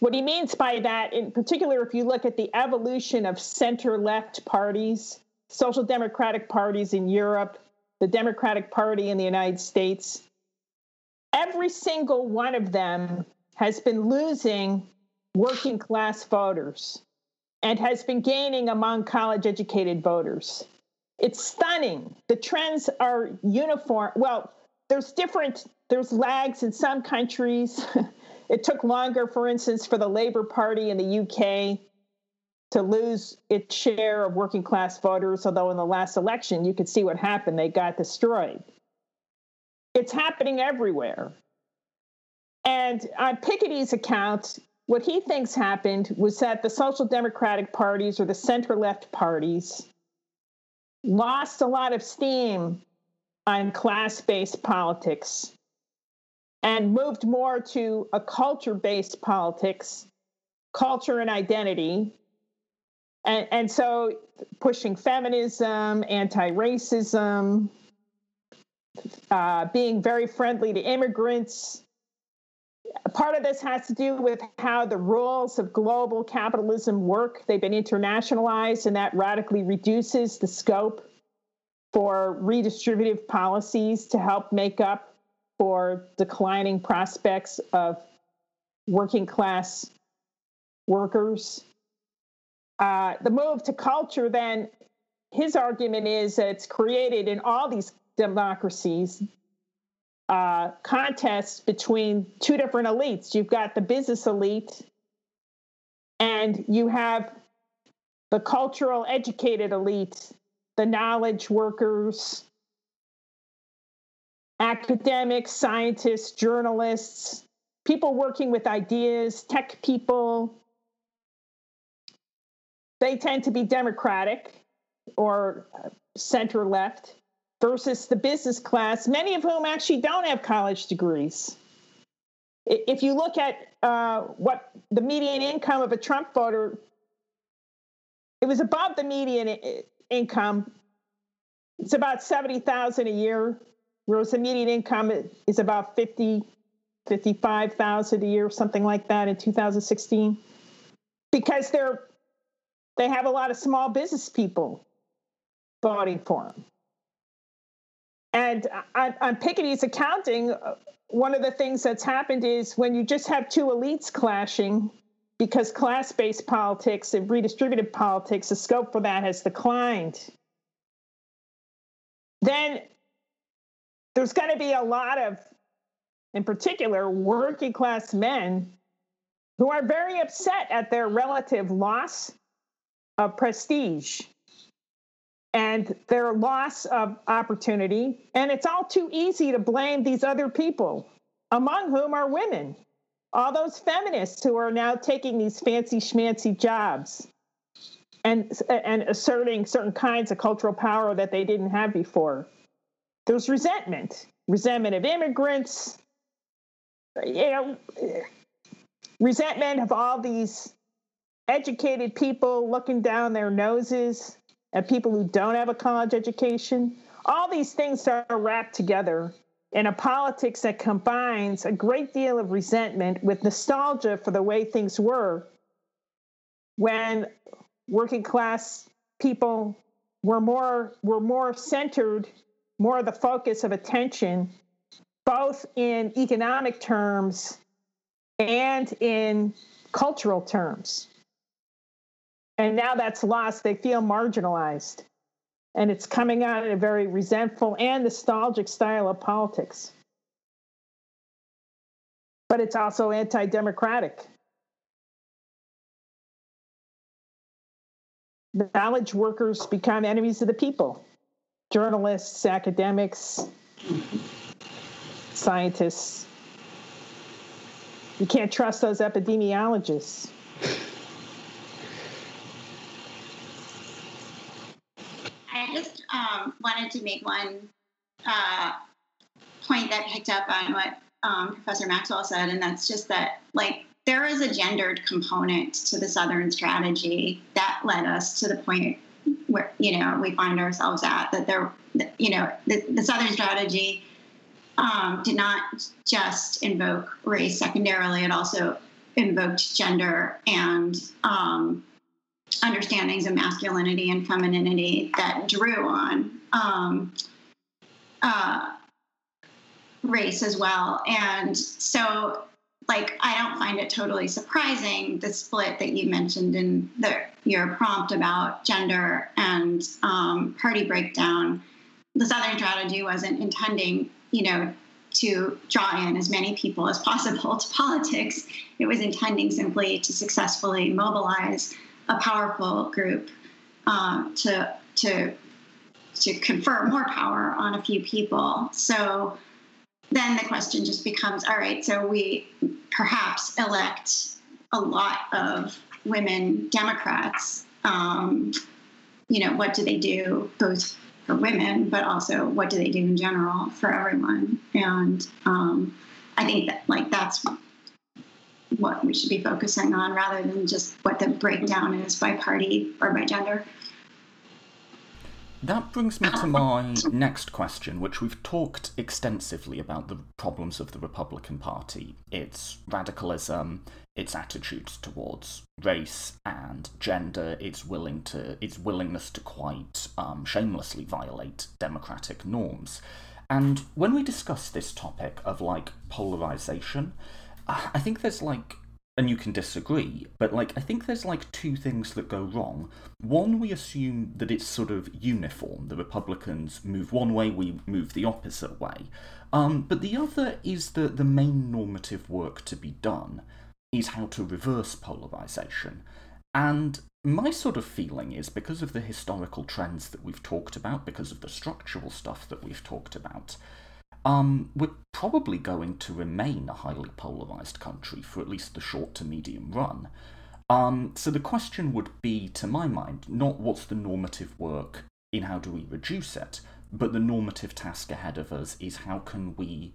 What he means by that, in particular, if you look at the evolution of center left parties, social democratic parties in Europe, the Democratic Party in the United States, every single one of them has been losing working class voters and has been gaining among college educated voters. It's stunning. The trends are uniform. Well, there's different, there's lags in some countries. it took longer, for instance, for the Labour Party in the UK to lose its share of working class voters, although in the last election, you could see what happened. They got destroyed. It's happening everywhere. And on Piketty's account, what he thinks happened was that the social democratic parties or the center left parties lost a lot of steam on class based politics and moved more to a culture based politics, culture and identity. And, and so pushing feminism, anti racism, uh, being very friendly to immigrants, part of this has to do with how the rules of global capitalism work. They've been internationalized, and that radically reduces the scope for redistributive policies to help make up for declining prospects of working class workers. Uh, the move to culture, then, his argument is that it's created in all these democracies uh, contest between two different elites. You've got the business elite, and you have the cultural educated elite, the knowledge workers, academics, scientists, journalists, people working with ideas, tech people. They tend to be democratic or center left versus the business class, many of whom actually don't have college degrees. if you look at uh, what the median income of a Trump voter, it was above the median income. It's about 70,000 a year, whereas the median income is about 50, 55,000 a year, something like that in 2016. Because they're they have a lot of small business people voting for him. And on, on Piketty's accounting, one of the things that's happened is when you just have two elites clashing, because class based politics and redistributive politics, the scope for that has declined. Then there's going to be a lot of, in particular, working class men who are very upset at their relative loss of prestige and their loss of opportunity. And it's all too easy to blame these other people, among whom are women, all those feminists who are now taking these fancy schmancy jobs and, and asserting certain kinds of cultural power that they didn't have before. There's resentment, resentment of immigrants, you know, resentment of all these educated people looking down their noses at people who don't have a college education. All these things are wrapped together in a politics that combines a great deal of resentment with nostalgia for the way things were when working class people were more were more centered, more the focus of attention, both in economic terms and in cultural terms. And now that's lost. They feel marginalized. And it's coming out in a very resentful and nostalgic style of politics. But it's also anti democratic. Knowledge workers become enemies of the people journalists, academics, scientists. You can't trust those epidemiologists. um, wanted to make one uh, point that picked up on what um, Professor Maxwell said, and that's just that, like, there is a gendered component to the Southern strategy that led us to the point where you know we find ourselves at. That there, you know, the, the Southern strategy um, did not just invoke race secondarily; it also invoked gender and um, understandings of masculinity and femininity that drew on um, uh, race as well. And so, like, I don't find it totally surprising the split that you mentioned in the, your prompt about gender and um, party breakdown. The Southern strategy wasn't intending, you know, to draw in as many people as possible to politics. It was intending simply to successfully mobilize a powerful group um, to to to confer more power on a few people. So then the question just becomes: All right, so we perhaps elect a lot of women Democrats. Um, you know, what do they do both for women, but also what do they do in general for everyone? And um, I think that like that's what we should be focusing on rather than just what the breakdown is by party or by gender. That brings me to my next question, which we've talked extensively about the problems of the Republican Party, its radicalism, its attitudes towards race and gender, its willing to its willingness to quite um, shamelessly violate democratic norms. And when we discuss this topic of like polarization, I think there's like, and you can disagree, but like, I think there's like two things that go wrong. One, we assume that it's sort of uniform. The Republicans move one way, we move the opposite way. Um, but the other is that the main normative work to be done is how to reverse polarization. And my sort of feeling is because of the historical trends that we've talked about, because of the structural stuff that we've talked about, um, we're probably going to remain a highly polarized country for at least the short to medium run. Um, so the question would be, to my mind, not what's the normative work in how do we reduce it, but the normative task ahead of us is how can we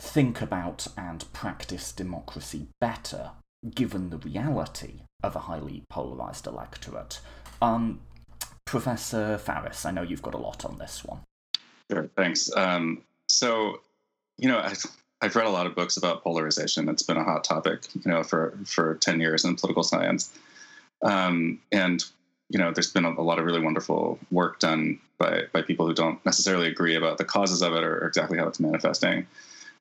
think about and practice democracy better, given the reality of a highly polarized electorate. Um, Professor Faris, I know you've got a lot on this one. Sure, thanks. Um, so, you know, I've, I've read a lot of books about polarization. It's been a hot topic, you know, for for ten years in political science, um, and you know, there's been a, a, lot of really wonderful work done by by people who don't necessarily agree about the causes of it or, or exactly how it's manifesting.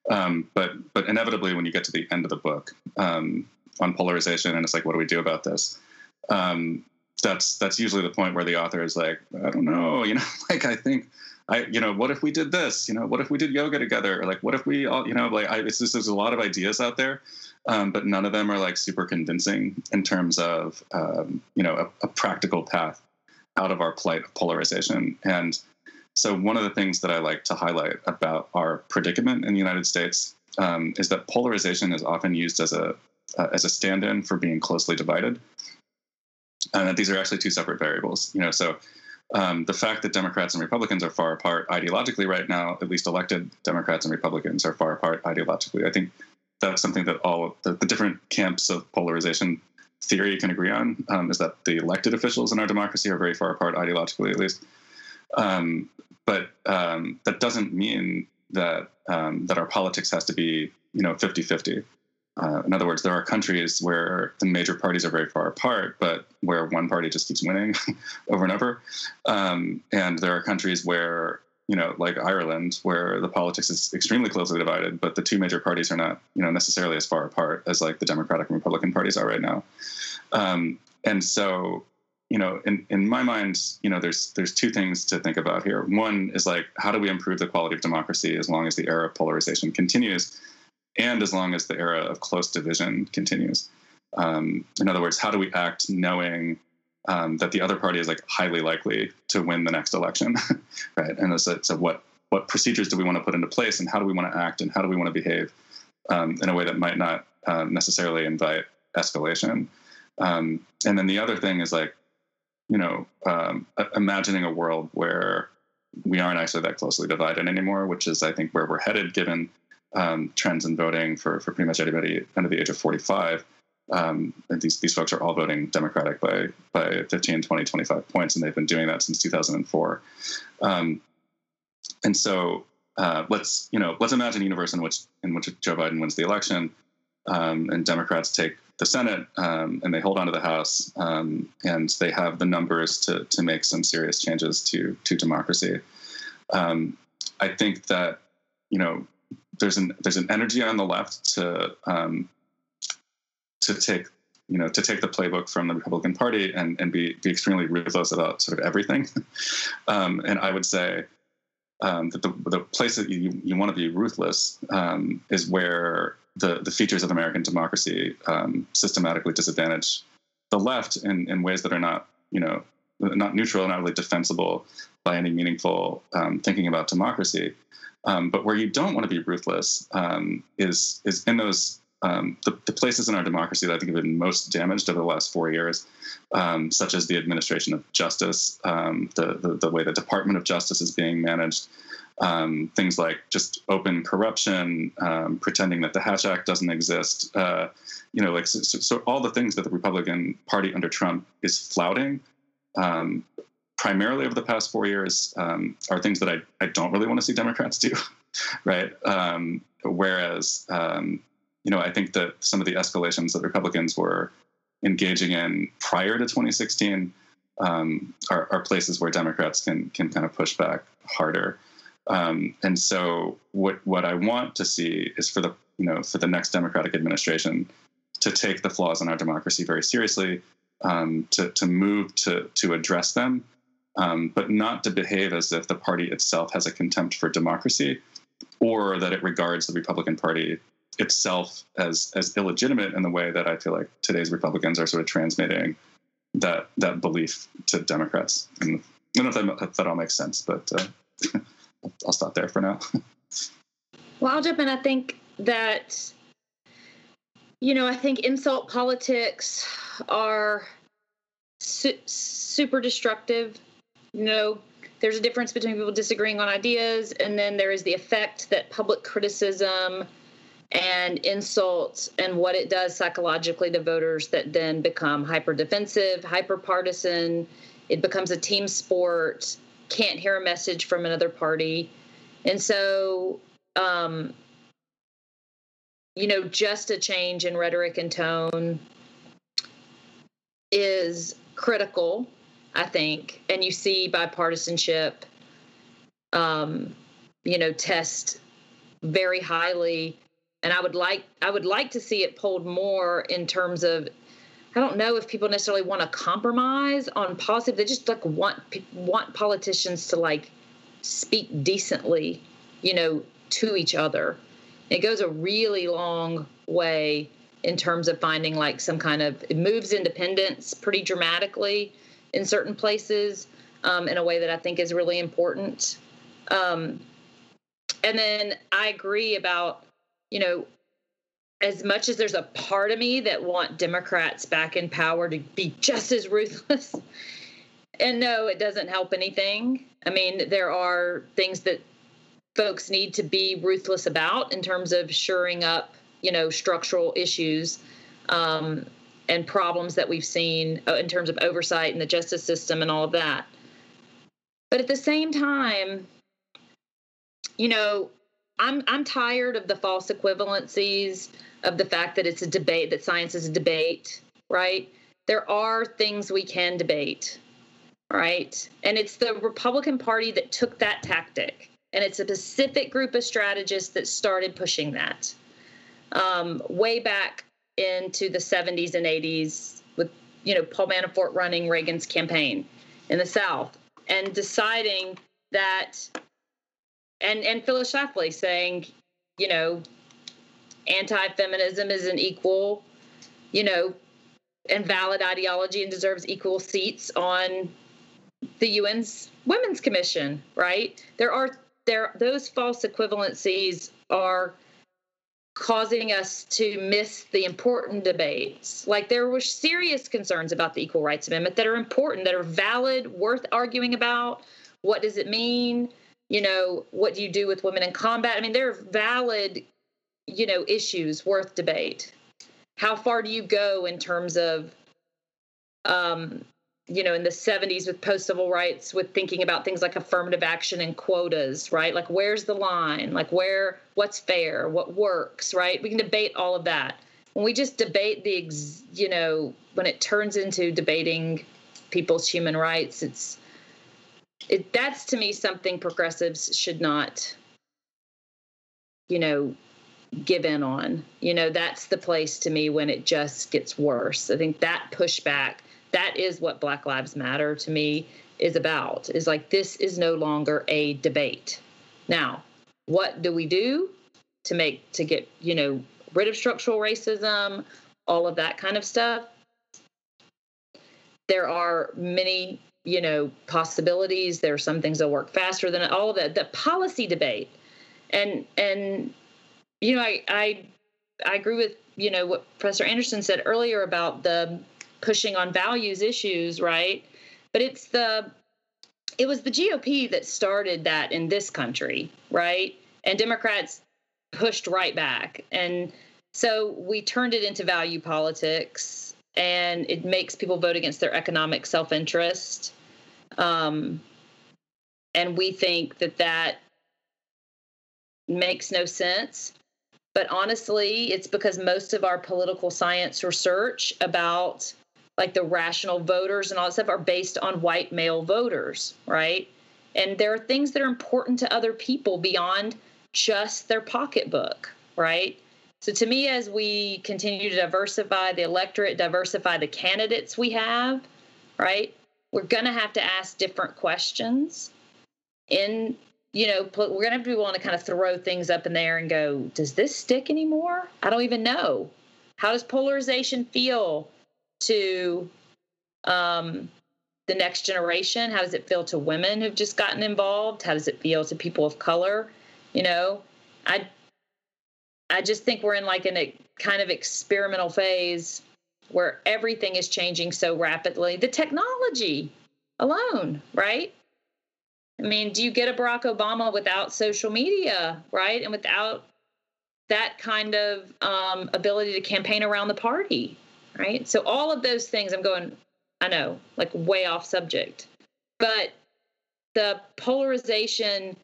Um, but but inevitably, when you get to the end of the book um, on polarization, and it's like, what do we do about this? Um, that's that's usually the point where the author is like, I don't know, you know, like I think I, you know, what if we did this? You know, what if we did yoga together? Or like, what if we all, you know, like, I, it's just there's a lot of ideas out there, um, but none of them are like super convincing in terms of, um, you know, a, a, practical path out of our plight of polarization. And so, one of the things that I like to highlight about our predicament in the United States um, is that polarization is often used as a uh, as a stand-in for being closely divided, and that these are actually two separate variables. You know, so um, the fact that Democrats and Republicans are far apart ideologically right now, at least elected Democrats and Republicans are far apart ideologically. I think that's something that all the, the different camps of polarization theory can agree on um, is that the elected officials in our democracy are very far apart ideologically, at least. Um, but um, that doesn't mean that um, that our politics has to be you know 50-50. Uh, in other words, there are countries where the major parties are very far apart, but where one party just keeps winning over and over. Um, and there are countries where, you know, like Ireland, where the politics is extremely closely divided, but the two major parties are not, you know, necessarily as far apart as like the Democratic and Republican parties are right now. Um, and so, you know, in, in my mind, you know, there's there's two things to think about here. One is like, how do we improve the quality of democracy as long as the era of polarization continues? And as long as the era of close division continues. Um, in other words, how do we act knowing um, that the other party is like highly likely to win the next election, right? And so, so, what what procedures do we want to put into place, and how do we want to act, and how do we want to behave um, in a way that might not uh, necessarily invite escalation? Um, and then the other thing is like, you know, um, imagining a world where we aren't actually that closely divided anymore, which is I think where we're headed, given um, trends in voting for, for pretty much anybody under the age of 45. Um, and these, these folks are all voting Democratic by, by 15, 20, 25 points, and they've been doing that since 2004. Um, and so uh, let's, you know, let's imagine a universe in which, in which Joe Biden wins the election um, and Democrats take the Senate um, and they hold on to the House um, and they have the numbers to, to make some serious changes to, to democracy. I think that, you know, there's an there's an energy on the left to um, to take you know to take the playbook from the Republican Party and and be be extremely ruthless about sort of everything. um, and I would say um, that the the place that you you want to be ruthless um, is where the the features of American democracy um, systematically disadvantage the left in in ways that are not you know not neutral, not really defensible by any meaningful um, thinking about democracy. Um, but where you don't want to be ruthless um, is is in those um, the, the, places in our democracy that I think have been most damaged over the last four years, um, such as the administration of justice, um, the, the, the way the Department of Justice is being managed, things like just open corruption, pretending that the Hatch Act doesn't exist, uh, you know, like so, so, all the things that the Republican Party under Trump is flouting. Um, primarily over the past four years um, are things that I, I don't really want to see Democrats do, right? Um, whereas, um, you know, I think that some of the escalations that Republicans were engaging in prior to 2016 um, are, are, places where Democrats can can kind of push back harder. Um, and so, what what I want to see is for the you know for the next Democratic administration to take the flaws in our democracy very seriously, um, to to move to to address them um, but not to behave as if the party itself has a contempt for democracy or that it regards the Republican Party itself as as illegitimate in the way that I feel like today's Republicans are sort of transmitting that that belief to Democrats. And I don't know if that, if that all makes sense, but uh, I'll stop there for now. well, I'll jump in. I think that you know, I think insult politics are su- super destructive you know, there's a difference between people disagreeing on ideas, and then there is the effect that public criticism and insults and what it does psychologically to voters that then become hyper defensive, hyper partisan. It becomes a team sport, can't hear a message from another party. And so, um, you know, just a change in rhetoric and tone is critical, I think. And you see bipartisanship, um, you know, test very highly and I would like I would like to see it pulled more in terms of I don't know if people necessarily want to compromise on policy. They just like want want politicians to like speak decently, you know, to each other. It goes a really long way in terms of finding like some kind of it moves independence pretty dramatically in certain places um, in a way that I think is really important. Um, and then I agree about you know, as much as there's a part of me that want Democrats back in power to be just as ruthless, and no, it doesn't help anything. I mean, there are things that folks need to be ruthless about in terms of shoring up, you know, structural issues um, and problems that we've seen uh, in terms of oversight in the justice system and all of that. But at the same time, you know, I'm I'm tired of the false equivalencies of the fact that it's a debate that science is a debate, right? There are things we can debate, right? And it's the Republican Party that took that tactic, and it's a specific group of strategists that started pushing that um, way back into the 70s and 80s with you know Paul Manafort running Reagan's campaign in the South and deciding that and and Phyllis Schlafly saying, you know, anti-feminism is an equal, you know, and valid ideology and deserves equal seats on the UN's Women's Commission, right? There are there those false equivalencies are causing us to miss the important debates. Like there were serious concerns about the Equal Rights Amendment that are important, that are valid, worth arguing about. What does it mean? you know, what do you do with women in combat? I mean, there are valid, you know, issues worth debate. How far do you go in terms of, um, you know, in the 70s with post civil rights, with thinking about things like affirmative action and quotas, right? Like, where's the line? Like, where, what's fair? What works, right? We can debate all of that. When we just debate the, ex, you know, when it turns into debating people's human rights, it's, it, that's to me something progressives should not you know give in on you know that's the place to me when it just gets worse i think that pushback that is what black lives matter to me is about is like this is no longer a debate. Now what do we do to make to get you know rid of structural racism all of that kind of stuff? There are many you know possibilities. There are some things that work faster than all of that the policy debate. And and you know i i i agree with you know what professor anderson said earlier about the pushing on values issues right? But it's the it was the gop that started that in this country right? And democrats pushed right back. And so we turned it into value politics and it makes people vote against their economic self-interest. Um, and we think that that makes no sense. But honestly, it's because most of our political science research about like the rational voters and all that stuff are based on white male voters, right? And there are things that are important to other people beyond just their pocketbook, right? So to me, as we continue to diversify the electorate, diversify the candidates we have, right? we're going to have to ask different questions in you know we're going to have to be willing to kind of throw things up in there and go does this stick anymore i don't even know how does polarization feel to um, the next generation how does it feel to women who've just gotten involved how does it feel to people of color you know i i just think we're in like in a kind of experimental phase where everything is changing so rapidly. The technology alone, right? I mean, do you get a Barack Obama without social media, right? And without that kind of um, ability to campaign around the party, right? So all of those things, I'm going, I know, like way off subject, but the polarization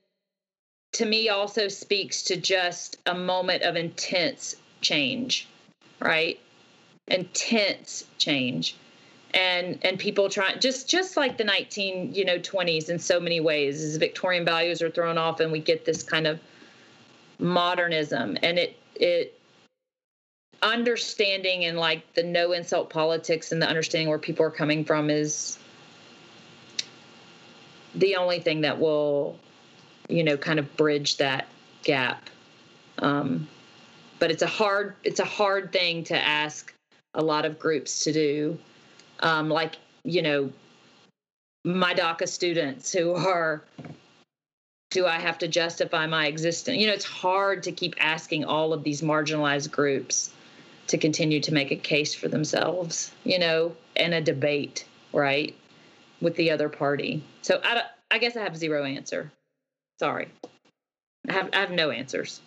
to me also speaks to just a moment of intense change, right? Intense change and and people trying just just like the 19 you know 20s in so many ways as victorian values are thrown off and we get this kind of modernism and it it understanding and like the no insult politics and the understanding where people are coming from is the only thing that will you know kind of bridge that gap um, but it's a hard it's a hard thing to ask a lot of groups to do um, like you know my DACA students who are do I have to justify my existence? You know, it's hard to keep asking all of these marginalized groups to continue to make a case for themselves, you know, in a debate, right, with the other party. So I, I guess I have zero answer. Sorry. I have, I have no answers.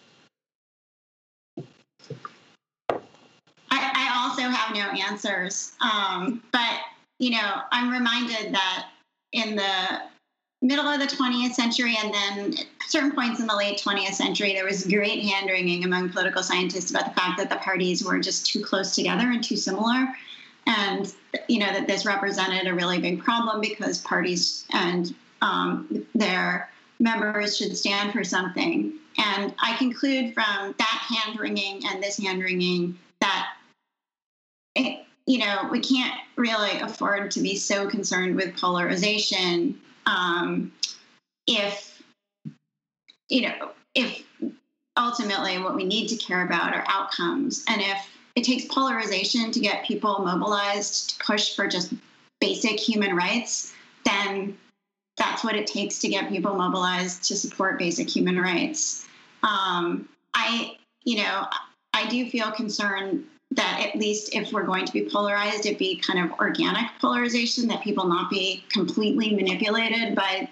I also have no answers. Um, but, you know, I'm reminded that in the middle of the 20th century and then certain points in the late 20th century, there was great hand wringing among political scientists about the fact that the parties were just too close together and too similar. And, you know, that this represented a really big problem because parties and um, their members should stand for something. And I conclude from that hand wringing and this hand wringing that it, you know, we can't really afford to be so concerned with polarization um, if, you know, if ultimately what we need to care about are outcomes. And if it takes polarization to get people mobilized to push for just basic human rights, then that's what it takes to get people mobilized to support basic human rights. Um, I, you know, I do feel concerned that at least if we're going to be polarized, it be kind of organic polarization, that people not be completely manipulated by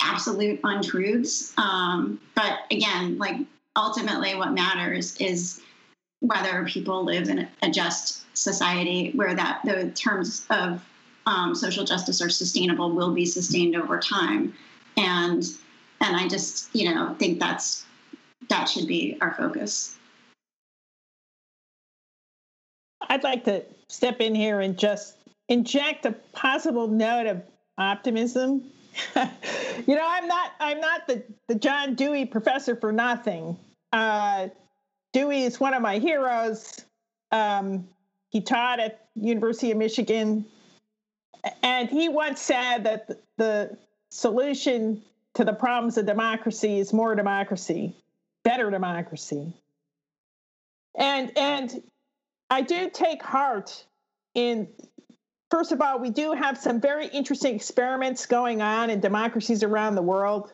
absolute untruths. Um, but again, like ultimately, what matters is whether people live in a just society where that the terms of um, social justice are sustainable will be sustained over time, and and I just you know think that's that should be our focus. I'd like to step in here and just inject a possible note of optimism. you know, I'm not I'm not the, the John Dewey professor for nothing. Uh, Dewey is one of my heroes. Um, he taught at University of Michigan, and he once said that the solution to the problems of democracy is more democracy, better democracy. And and I do take heart in, first of all, we do have some very interesting experiments going on in democracies around the world,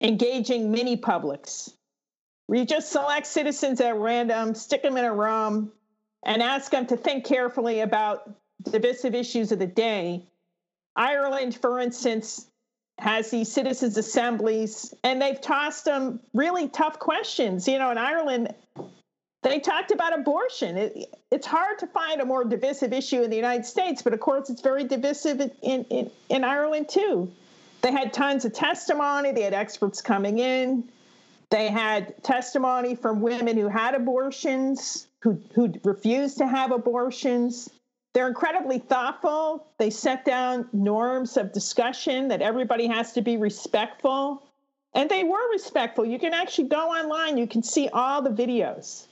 engaging mini publics, We just select citizens at random, stick them in a room, and ask them to think carefully about divisive issues of the day. Ireland, for instance, has these citizens' assemblies, and they've tossed them really tough questions. You know, in Ireland, they talked about abortion. It, it's hard to find a more divisive issue in the United States, but of course, it's very divisive in, in, in Ireland too. They had tons of testimony, they had experts coming in, they had testimony from women who had abortions, who, who refused to have abortions. They're incredibly thoughtful. They set down norms of discussion that everybody has to be respectful. And they were respectful. You can actually go online, you can see all the videos.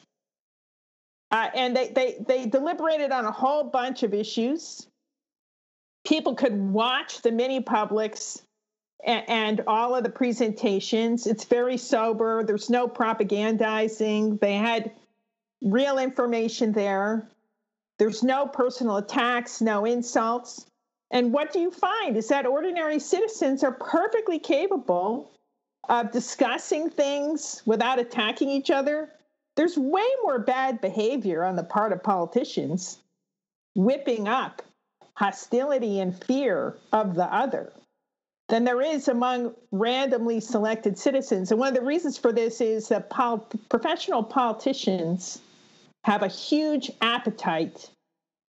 Uh, and they, they, they deliberated on a whole bunch of issues. People could watch the mini publics and, and all of the presentations. It's very sober. There's no propagandizing. They had real information there. There's no personal attacks, no insults. And what do you find is that ordinary citizens are perfectly capable of discussing things without attacking each other, there's way more bad behavior on the part of politicians, whipping up hostility and fear of the other than there is among randomly selected citizens. And one of the reasons for this is that pol- professional politicians have a huge appetite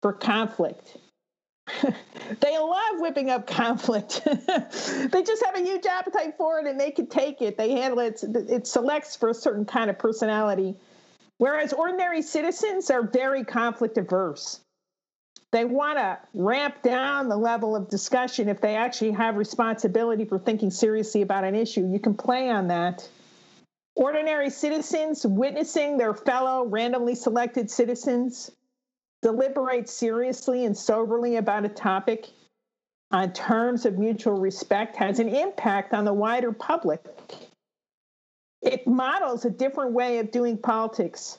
for conflict. they love whipping up conflict. they just have a huge appetite for it and they can take it. They handle it. It selects for a certain kind of personality. Whereas ordinary citizens are very conflict averse. They want to ramp down the level of discussion if they actually have responsibility for thinking seriously about an issue. You can play on that. Ordinary citizens witnessing their fellow randomly selected citizens deliberate seriously and soberly about a topic on terms of mutual respect has an impact on the wider public. It models a different way of doing politics.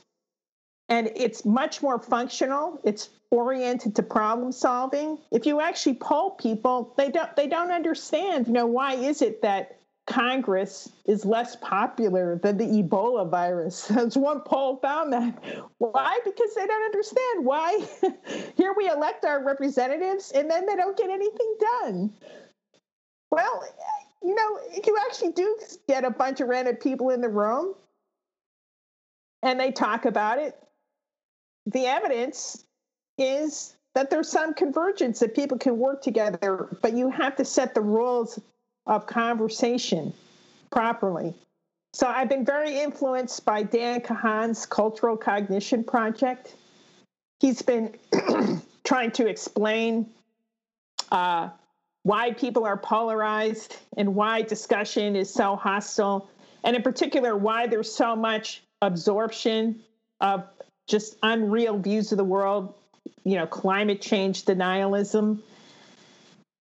And it's much more functional. It's oriented to problem solving. If you actually poll people, they don't they don't understand, you know, why is it that Congress is less popular than the Ebola virus. As one poll found that. Why? Because they don't understand why. Here we elect our representatives and then they don't get anything done. Well, you know, you actually do get a bunch of random people in the room and they talk about it. The evidence is that there's some convergence that people can work together, but you have to set the rules of conversation properly. So I've been very influenced by Dan Kahan's Cultural Cognition Project. He's been trying to explain uh, why people are polarized and why discussion is so hostile, and in particular, why there's so much absorption of just unreal views of the world, you know, climate change denialism,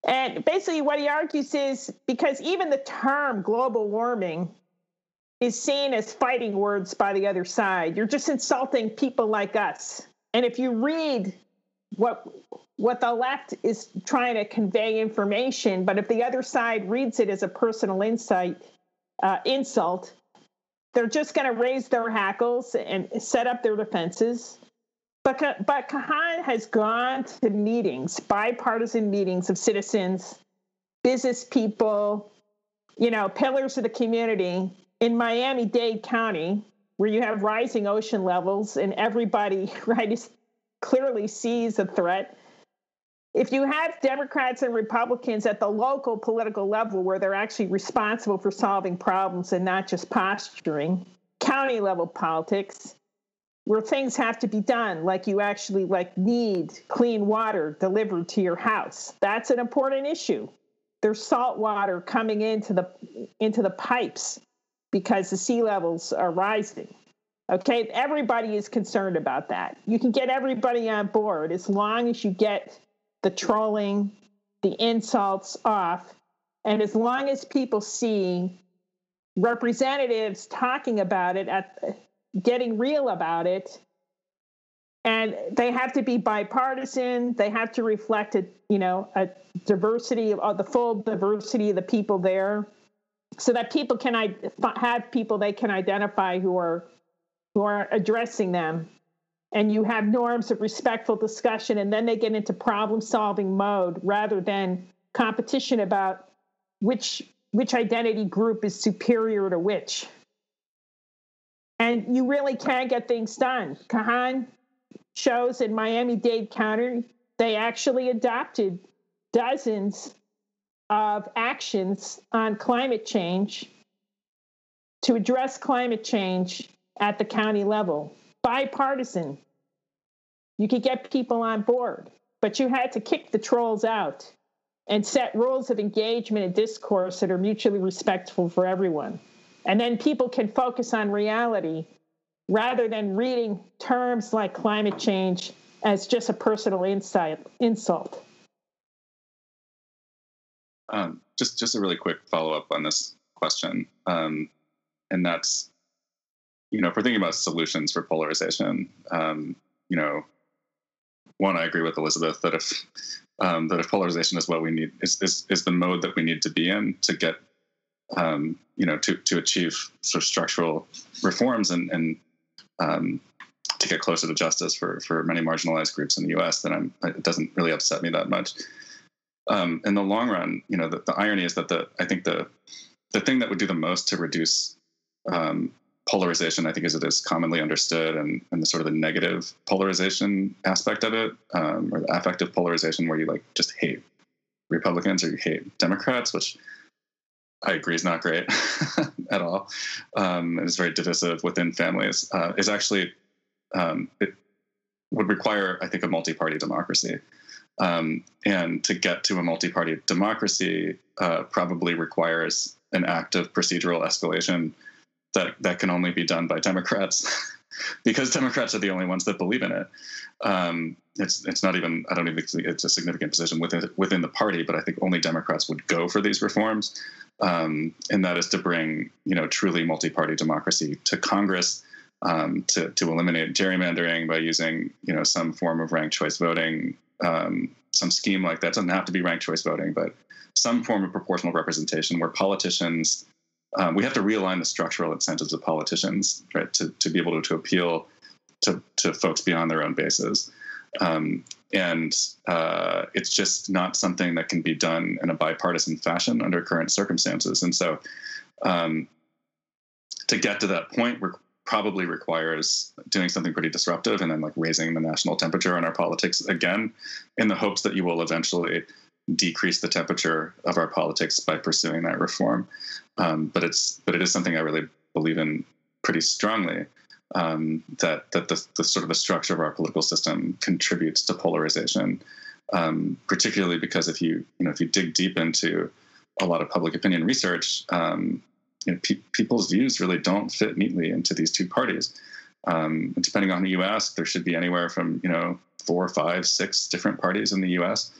and basically, what he argues is because even the term global warming is seen as fighting words by the other side. You're just insulting people like us. And if you read what what the left is trying to convey information, but if the other side reads it as a personal insight uh, insult, they're just going to raise their hackles and set up their defenses. But, but Kahan has gone to meetings, bipartisan meetings of citizens, business people, you know, pillars of the community in Miami Dade County, where you have rising ocean levels and everybody, right, is, clearly sees a threat. If you have Democrats and Republicans at the local political level where they're actually responsible for solving problems and not just posturing, county level politics, where things have to be done like you actually like need clean water delivered to your house that's an important issue there's salt water coming into the into the pipes because the sea levels are rising okay everybody is concerned about that. You can get everybody on board as long as you get the trolling the insults off and as long as people see representatives talking about it at getting real about it and they have to be bipartisan they have to reflect a you know a diversity of uh, the full diversity of the people there so that people can I- have people they can identify who are who are addressing them and you have norms of respectful discussion and then they get into problem solving mode rather than competition about which which identity group is superior to which and you really can get things done. Kahan shows in Miami Dade County, they actually adopted dozens of actions on climate change to address climate change at the county level, bipartisan. You could get people on board, but you had to kick the trolls out and set rules of engagement and discourse that are mutually respectful for everyone. And then people can focus on reality rather than reading terms like climate change as just a personal insight, insult. Um, just, just a really quick follow up on this question. Um, and that's, you know, if we're thinking about solutions for polarization, um, you know, one, I agree with Elizabeth that if um, that if polarization is what we need, is, is, is the mode that we need to be in to get um, you know, to, to achieve sort of structural reforms and, and um, to get closer to justice for, for many marginalized groups in the U.S., then I'm, it doesn't really upset me that much. um, in the long run, you know, the, the irony is that the I think the the thing that would do the most to reduce um, polarization, I think, as it is commonly understood, and, and the sort of the negative polarization aspect of it, um, or the affective polarization, where you like just hate Republicans or you hate Democrats, which I agree is not great at all. Um, it's very divisive within families. Uh, is actually um, it would require, I think, a multi-party democracy. Um, and to get to a multi-party democracy uh, probably requires an act of procedural escalation that that can only be done by Democrats, because Democrats are the only ones that believe in it. Um, it's it's not even I don't even think it's a significant position within within the party, but I think only Democrats would go for these reforms, um, and that is to bring you know truly multi-party democracy to Congress. Um, to, to eliminate gerrymandering by using you know some form of ranked choice voting, um, some scheme like that. It doesn't have to be ranked choice voting, but some form of proportional representation where politicians um, we have to realign the structural incentives of politicians right to, to be able to, to appeal to, to folks beyond their own bases. Um, and uh, it's just not something that can be done in a bipartisan fashion under current circumstances. And so um, to get to that point re- probably requires doing something pretty disruptive and then like raising the national temperature in our politics again in the hopes that you will eventually decrease the temperature of our politics by pursuing that reform. Um, but it's but it is something I really believe in pretty strongly. Um, that that the, the, sort of the structure of our political system contributes to polarization, um, particularly because if you you know if you dig deep into a lot of public opinion research, um, you know, pe- people's views really don't fit neatly into these two parties. Um, depending on who you ask, there should be anywhere from you know four, five, six different parties in the U.S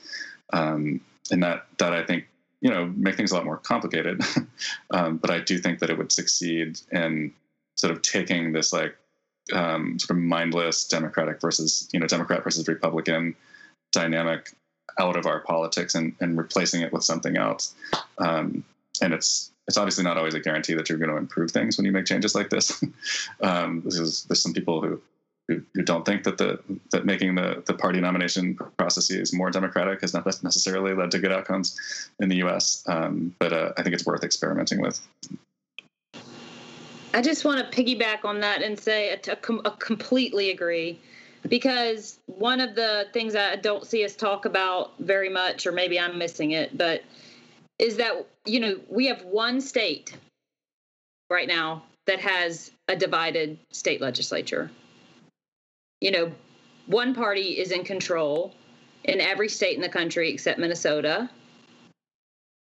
um, and that that I think you know make things a lot more complicated. um, but I do think that it would succeed in sort of taking this like um, sort of mindless Democratic versus you know Democrat versus Republican dynamic out of our politics and, and replacing it with something else. Um, and it's it's obviously not always a guarantee that you're going to improve things when you make changes like this. um, this is there's some people who who, don't think that the that making the the party nomination processes more democratic has not necessarily led to good outcomes in the U.S. Um, but uh, I think it's worth experimenting with. I just want to piggyback on that and say I completely agree because one of the things I don't see us talk about very much, or maybe I'm missing it, but is that you know we have one state right now that has a divided state legislature you know, one party is in control in every state in the country except Minnesota.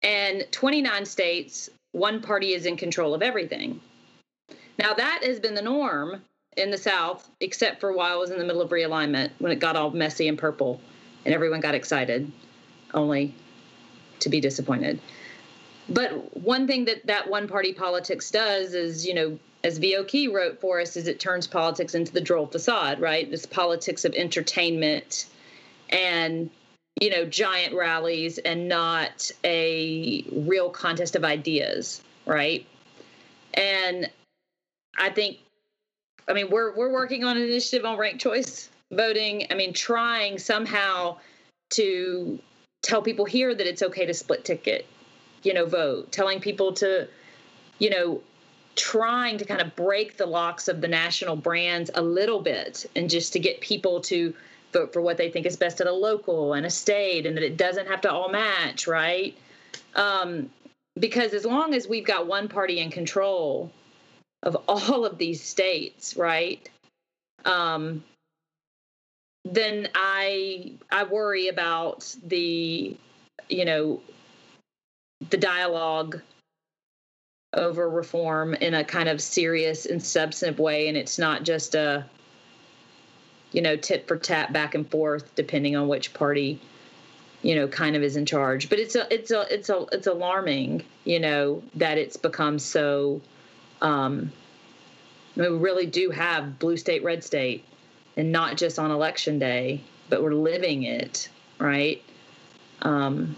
And 29 states, one party is in control of everything. Now, that has been the norm in the South, except for while I was in the middle of realignment when it got all messy and purple and everyone got excited, only to be disappointed. But one thing that that one party politics does is, you know, as V.O. Key wrote for us, is it turns politics into the droll facade, right? This politics of entertainment and you know giant rallies and not a real contest of ideas, right? And I think, I mean, we're we're working on an initiative on ranked choice voting. I mean, trying somehow to tell people here that it's okay to split ticket, you know, vote, telling people to, you know, trying to kind of break the locks of the national brands a little bit and just to get people to vote for what they think is best at a local and a state and that it doesn't have to all match, right? Um, because as long as we've got one party in control of all of these states, right? Um, then I I worry about the you know the dialogue over reform in a kind of serious and substantive way and it's not just a you know tit for tat back and forth depending on which party you know kind of is in charge. But it's a it's a it's a it's alarming you know that it's become so um we really do have blue state red state and not just on election day but we're living it right? Um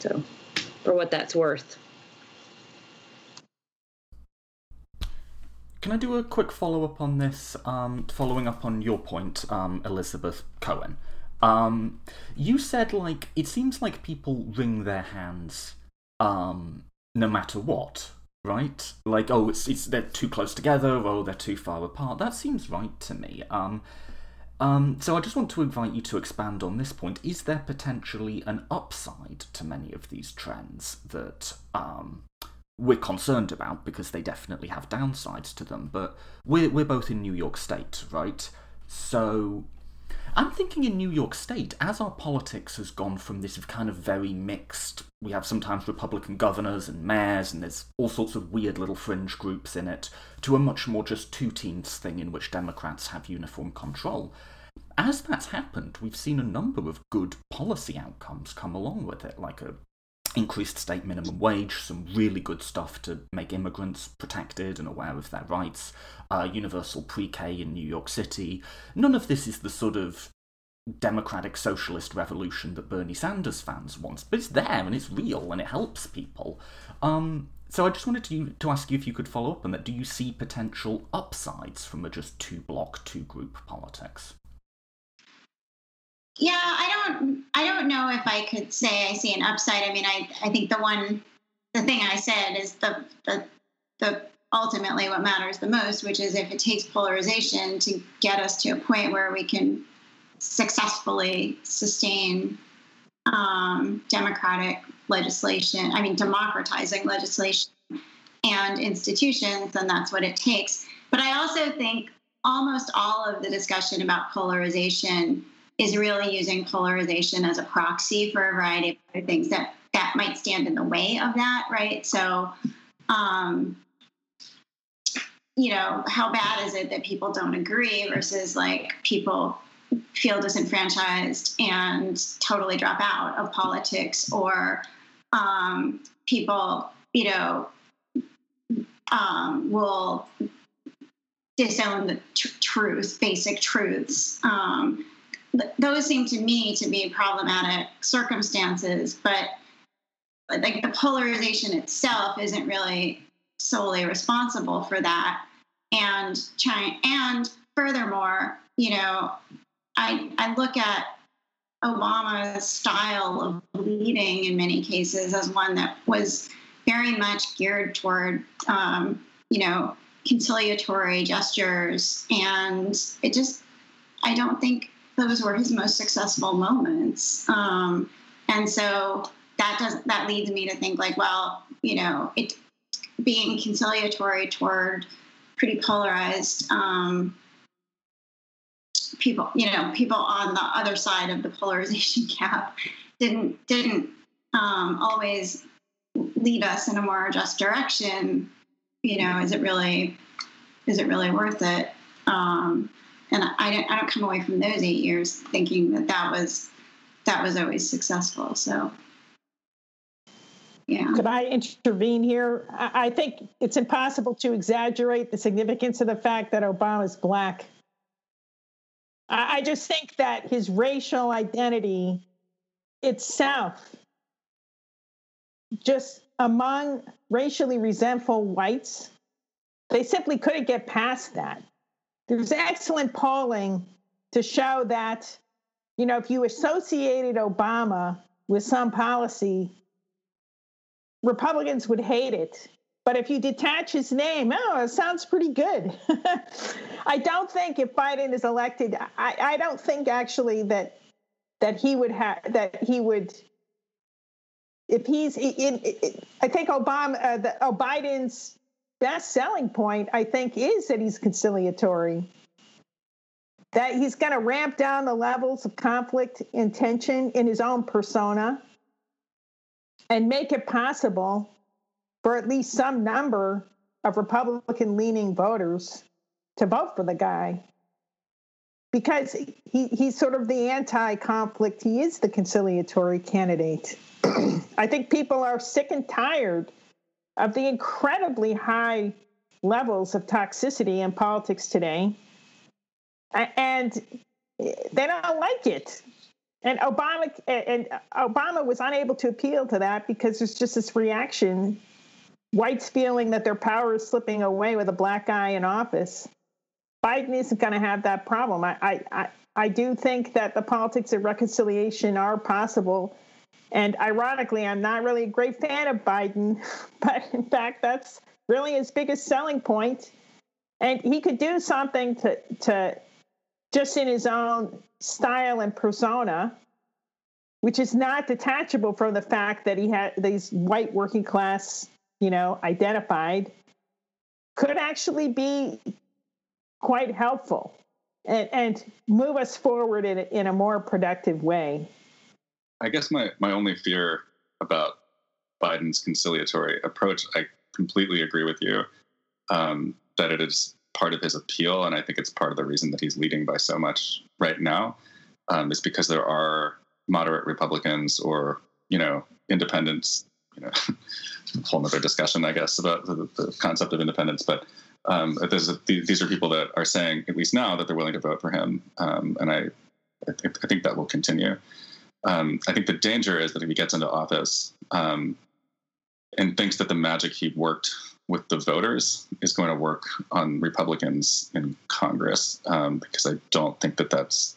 so for what that's worth Can I do a quick follow up on this? Um, following up on your point, um, Elizabeth Cohen. Um, you said like it seems like people wring their hands, um, no matter what, right? Like oh, it's it's they're too close together, oh they're too far apart. That seems right to me. Um, um, so I just want to invite you to expand on this point. Is there potentially an upside to many of these trends that um, we're concerned about because they definitely have downsides to them? But we're we're both in New York State, right? So I'm thinking in New York State, as our politics has gone from this kind of very mixed, we have sometimes Republican governors and mayors, and there's all sorts of weird little fringe groups in it, to a much more just two teams thing in which Democrats have uniform control. As that's happened, we've seen a number of good policy outcomes come along with it, like a increased state minimum wage, some really good stuff to make immigrants protected and aware of their rights, uh, universal pre K in New York City. None of this is the sort of democratic socialist revolution that Bernie Sanders fans want, but it's there and it's real and it helps people. Um, so I just wanted to, to ask you if you could follow up on that. Do you see potential upsides from a just two block, two group politics? Yeah, I don't I don't know if I could say I see an upside. I mean, I I think the one the thing I said is the the the ultimately what matters the most, which is if it takes polarization to get us to a point where we can successfully sustain um, democratic legislation, I mean, democratizing legislation and institutions, then that's what it takes. But I also think almost all of the discussion about polarization is really using polarization as a proxy for a variety of other things that that might stand in the way of that, right? So, um, you know, how bad is it that people don't agree versus like people feel disenfranchised and totally drop out of politics, or um, people, you know, um, will disown the tr- truth, basic truths. Um, those seem to me to be problematic circumstances, but like the polarization itself isn't really solely responsible for that. And China, and furthermore, you know, I I look at Obama's style of leading in many cases as one that was very much geared toward, um, you know, conciliatory gestures, and it just I don't think those were his most successful moments. Um, and so that does that leads me to think like, well, you know, it being conciliatory toward pretty polarized um, people, you know, people on the other side of the polarization gap didn't didn't um, always lead us in a more just direction. You know, is it really is it really worth it? Um, and I don't, I don't come away from those eight years thinking that that was that was always successful. So, yeah. Could I intervene here? I think it's impossible to exaggerate the significance of the fact that Obama's black. I just think that his racial identity itself, just among racially resentful whites, they simply couldn't get past that. There's excellent polling to show that, you know, if you associated Obama with some policy, Republicans would hate it. But if you detach his name, oh, it sounds pretty good. I don't think if Biden is elected, I, I don't think actually that that he would have that he would if he's in, I think Obama uh, the, oh, Biden's best selling point, I think, is that he's conciliatory. That he's going to ramp down the levels of conflict and tension in his own persona and make it possible for at least some number of Republican leaning voters to vote for the guy. Because he, he's sort of the anti conflict, he is the conciliatory candidate. I think people are sick and tired of the incredibly high levels of toxicity in politics today. And they don't like it. And Obama and Obama was unable to appeal to that because there's just this reaction, whites feeling that their power is slipping away with a black guy in office. Biden isn't going to have that problem. I, I, I do think that the politics of reconciliation are possible. And ironically, I'm not really a great fan of Biden, but in fact, that's really his biggest selling point. And he could do something to, to just in his own style and persona, which is not detachable from the fact that he had these white working class, you know, identified, could actually be quite helpful and, and move us forward in in a more productive way. I guess my, my only fear about Biden's conciliatory approach, I completely agree with you um, that it is part of his appeal, and I think it's part of the reason that he's leading by so much right now. Um, is because there are moderate Republicans or you know independents. You know, a whole other discussion, I guess, about the, the concept of independence. But um, a, these are people that are saying, at least now, that they're willing to vote for him, um, and I, I, I, think that will continue. Um, I think the danger is that if he gets into office um, and thinks that the magic he worked with the voters is going to work on Republicans in Congress, um, because I don't think that that's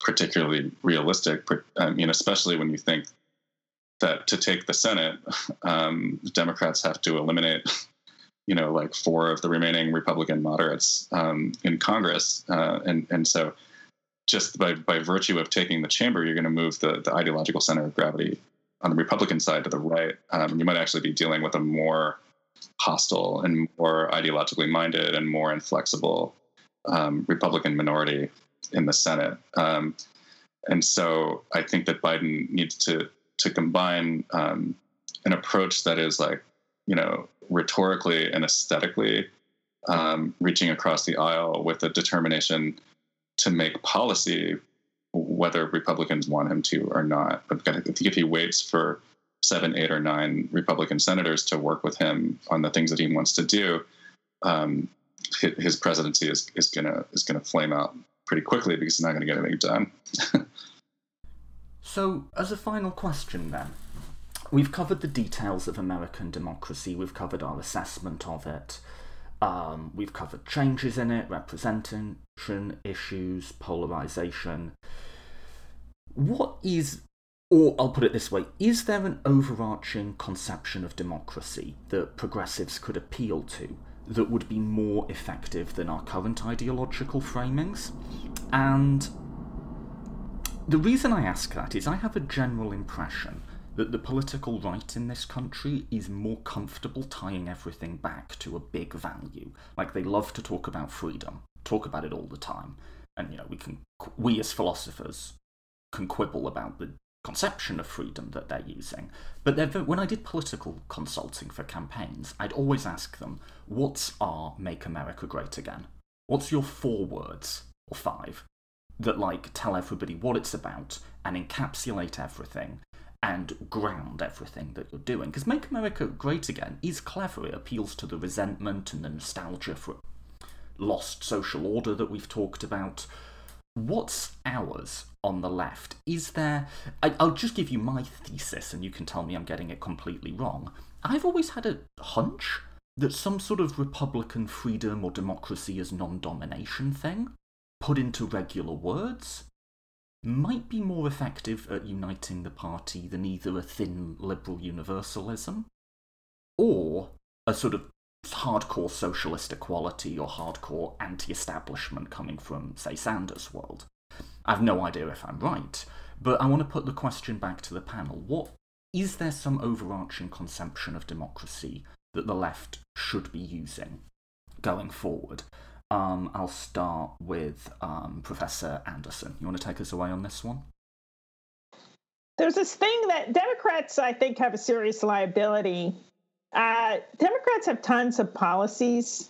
particularly realistic. I mean, especially when you think that to take the Senate, um, Democrats have to eliminate, you know, like four of the remaining Republican moderates um, in Congress, uh, and and so just by by virtue of taking the chamber, you're going to move the the ideological center of gravity on the Republican side to the right. Um, you might actually be dealing with a more hostile and more ideologically minded and more inflexible um, Republican minority in the Senate. Um, and so I think that Biden needs to to combine um, an approach that is like you know rhetorically and aesthetically um, reaching across the aisle with a determination to make policy whether Republicans want him to or not. But I think if he waits for seven, eight, or nine Republican senators to work with him on the things that he wants to do, um, his presidency is, is gonna is gonna flame out pretty quickly because he's not going to get anything done. so, as a final question, then, we've covered the details of American democracy. We've covered our assessment of it. Um, we've covered changes in it, representation issues, polarization. What is, or I'll put it this way, is there an overarching conception of democracy that progressives could appeal to that would be more effective than our current ideological framings? And the reason I ask that is I have a general impression that the political right in this country is more comfortable tying everything back to a big value. Like they love to talk about freedom, talk about it all the time. And you know, we can we as philosophers can quibble about the conception of freedom that they're using. But when I did political consulting for campaigns, I'd always ask them, "What's our Make America Great Again? What's your four words or five that like tell everybody what it's about and encapsulate everything and ground everything that you're doing. Because Make America Great Again is clever. It appeals to the resentment and the nostalgia for lost social order that we've talked about. What's ours on the left? Is there. I, will just give you my thesis and you can tell me I'm getting it completely wrong. I've always had a hunch that some sort of Republican freedom or democracy as non domination thing, put into regular words, might be more effective at uniting the party than either a thin liberal universalism or a sort of hardcore socialist equality or hardcore anti establishment coming from, say, Sanders' world. I have no idea if I'm right, but I want to put the question back to the panel. What is there some overarching conception of democracy that the left should be using going forward? Um, I'll start with um, Professor Anderson. You want to take us away on this one? There's this thing that Democrats, I think, have a serious liability. Uh, Democrats have tons of policies,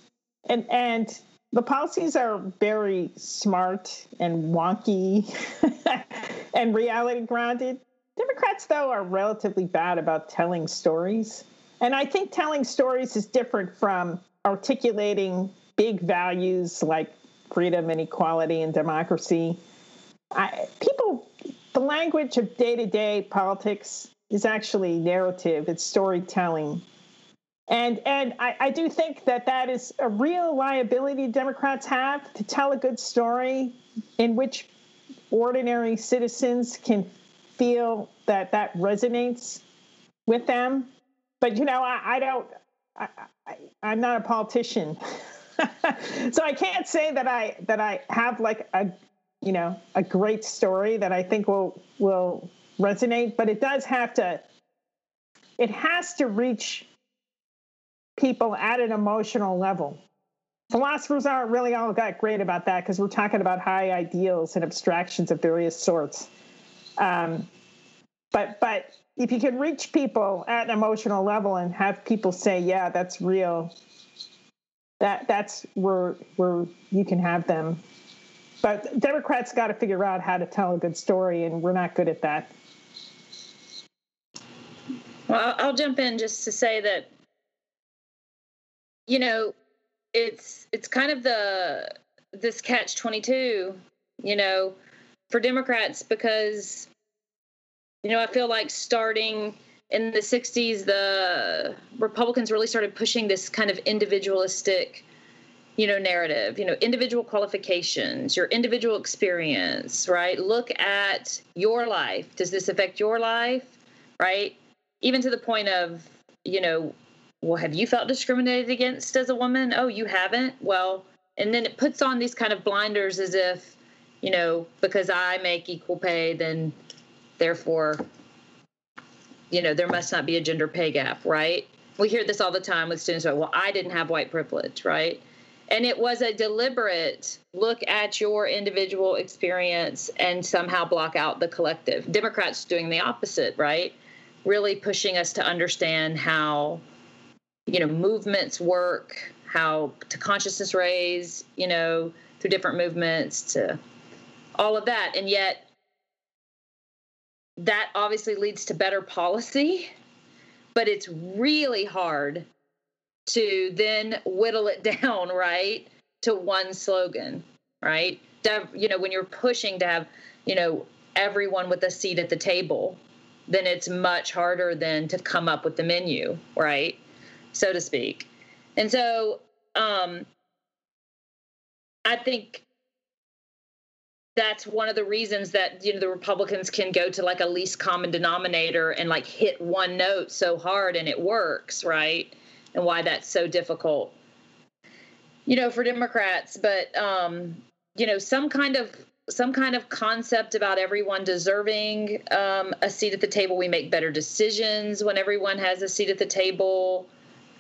and and the policies are very smart and wonky and reality grounded. Democrats, though, are relatively bad about telling stories. And I think telling stories is different from articulating big values like freedom and equality and democracy. I, people, the language of day to day politics is actually narrative, it's storytelling. And, and I, I do think that that is a real liability Democrats have to tell a good story in which ordinary citizens can feel that that resonates with them. But you know, I, I don't. I, I, I'm not a politician, so I can't say that I that I have like a you know a great story that I think will will resonate. But it does have to. It has to reach people at an emotional level. Philosophers aren't really all that great about that because we're talking about high ideals and abstractions of various sorts. Um, but but if you can reach people at an emotional level and have people say, "Yeah, that's real," that that's where where you can have them. But Democrats got to figure out how to tell a good story, and we're not good at that. Well, I'll jump in just to say that you know it's it's kind of the this catch 22 you know for democrats because you know i feel like starting in the 60s the republicans really started pushing this kind of individualistic you know narrative you know individual qualifications your individual experience right look at your life does this affect your life right even to the point of you know well, have you felt discriminated against as a woman? Oh, you haven't? Well, and then it puts on these kind of blinders as if, you know, because I make equal pay, then therefore, you know, there must not be a gender pay gap, right? We hear this all the time with students, well, I didn't have white privilege, right? And it was a deliberate look at your individual experience and somehow block out the collective. Democrats doing the opposite, right? Really pushing us to understand how you know movements work how to consciousness raise you know through different movements to all of that and yet that obviously leads to better policy but it's really hard to then whittle it down right to one slogan right you know when you're pushing to have you know everyone with a seat at the table then it's much harder than to come up with the menu right so to speak. And so um, I think that's one of the reasons that you know the Republicans can go to like a least common denominator and like hit one note so hard and it works, right? And why that's so difficult. You know, for Democrats, but um, you know, some kind of some kind of concept about everyone deserving um, a seat at the table. We make better decisions when everyone has a seat at the table.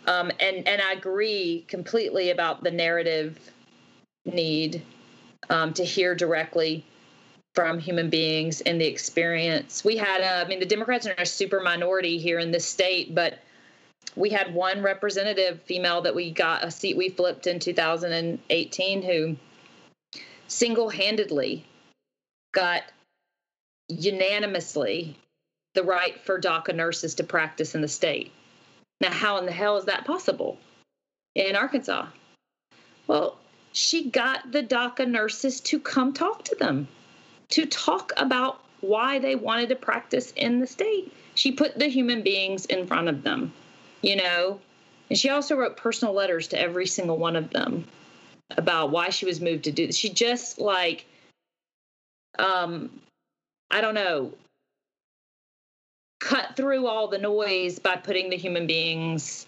Um, and and I agree completely about the narrative need um, to hear directly from human beings in the experience. We had, uh, I mean, the Democrats are a super minority here in this state, but we had one representative female that we got a seat we flipped in 2018 who single-handedly got unanimously the right for DACA nurses to practice in the state. Now, how in the hell is that possible in Arkansas? Well, she got the DACA nurses to come talk to them, to talk about why they wanted to practice in the state. She put the human beings in front of them, you know, and she also wrote personal letters to every single one of them about why she was moved to do this. She just like, um, I don't know, cut through all the noise by putting the human beings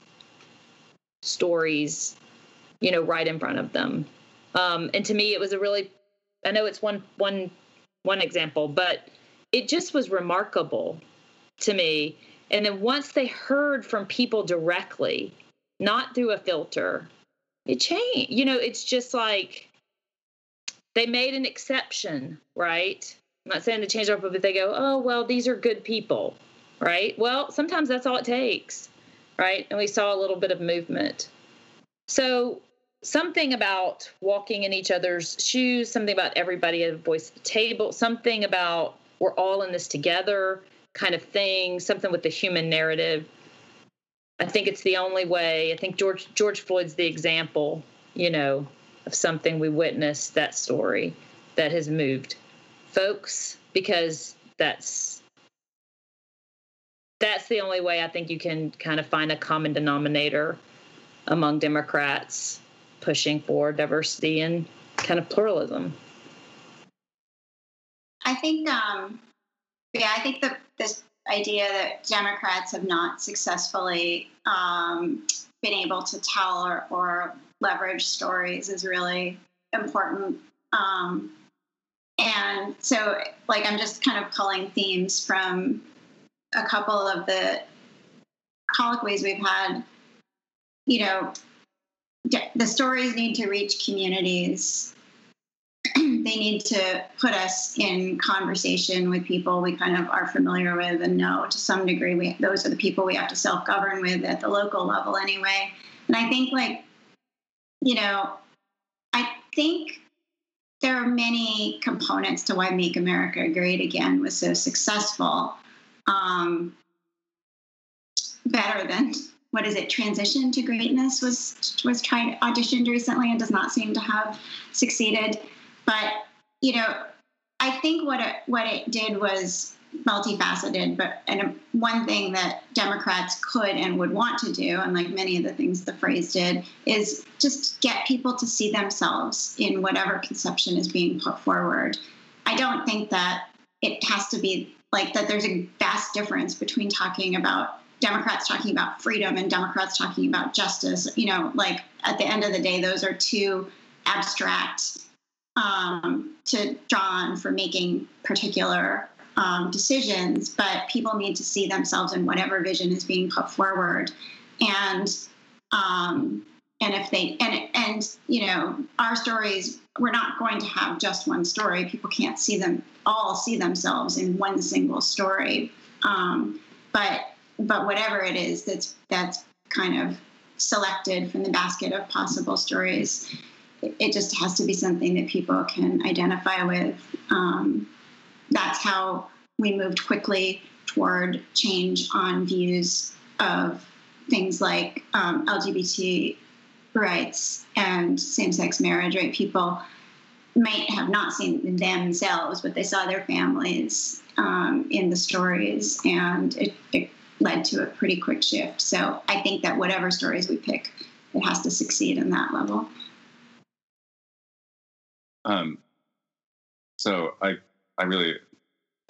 stories you know right in front of them um, and to me it was a really i know it's one one one example but it just was remarkable to me and then once they heard from people directly not through a filter it changed you know it's just like they made an exception right i'm not saying to change up but they go oh well these are good people right? Well, sometimes that's all it takes, right? And we saw a little bit of movement. So, something about walking in each other's shoes, something about everybody at a voice at the table, something about we're all in this together kind of thing, something with the human narrative. I think it's the only way. I think George George Floyd's the example, you know, of something we witnessed that story that has moved folks because that's that's the only way I think you can kind of find a common denominator among Democrats pushing for diversity and kind of pluralism. I think, um, yeah, I think that this idea that Democrats have not successfully um, been able to tell or, or, leverage stories is really important. Um, and so, like, I'm just kind of pulling themes from a couple of the colloquies we've had. You know, the stories need to reach communities. They need to put us in conversation with people we kind of are familiar with and know. To some degree we those are the people we have to self-govern with at the local level anyway. And i think like you know i think there are many components to why make america great again was so successful um, better than what is it transition to greatness was was tried auditioned recently and does not seem to have succeeded but you know, I think what it what it did was multifaceted. But and one thing that Democrats could and would want to do, and like many of the things the phrase did, is just get people to see themselves in whatever conception is being put forward. I don't think that it has to be like that. There's a vast difference between talking about Democrats talking about freedom and Democrats talking about justice. You know, like at the end of the day, those are two abstract um, to John for making particular um, decisions, but people need to see themselves in whatever vision is being put forward, and um, and if they and and you know our stories, we're not going to have just one story. People can't see them all see themselves in one single story, um, but but whatever it is that's that's kind of selected from the basket of possible stories it just has to be something that people can identify with. Um, that's how we moved quickly toward change on views of things like um, LGBT rights and same sex marriage, right? People might have not seen themselves, but they saw their families um, in the stories, and it, it led to a pretty quick shift. So I think that whatever stories we pick, it has to succeed in that level. Um, so I I really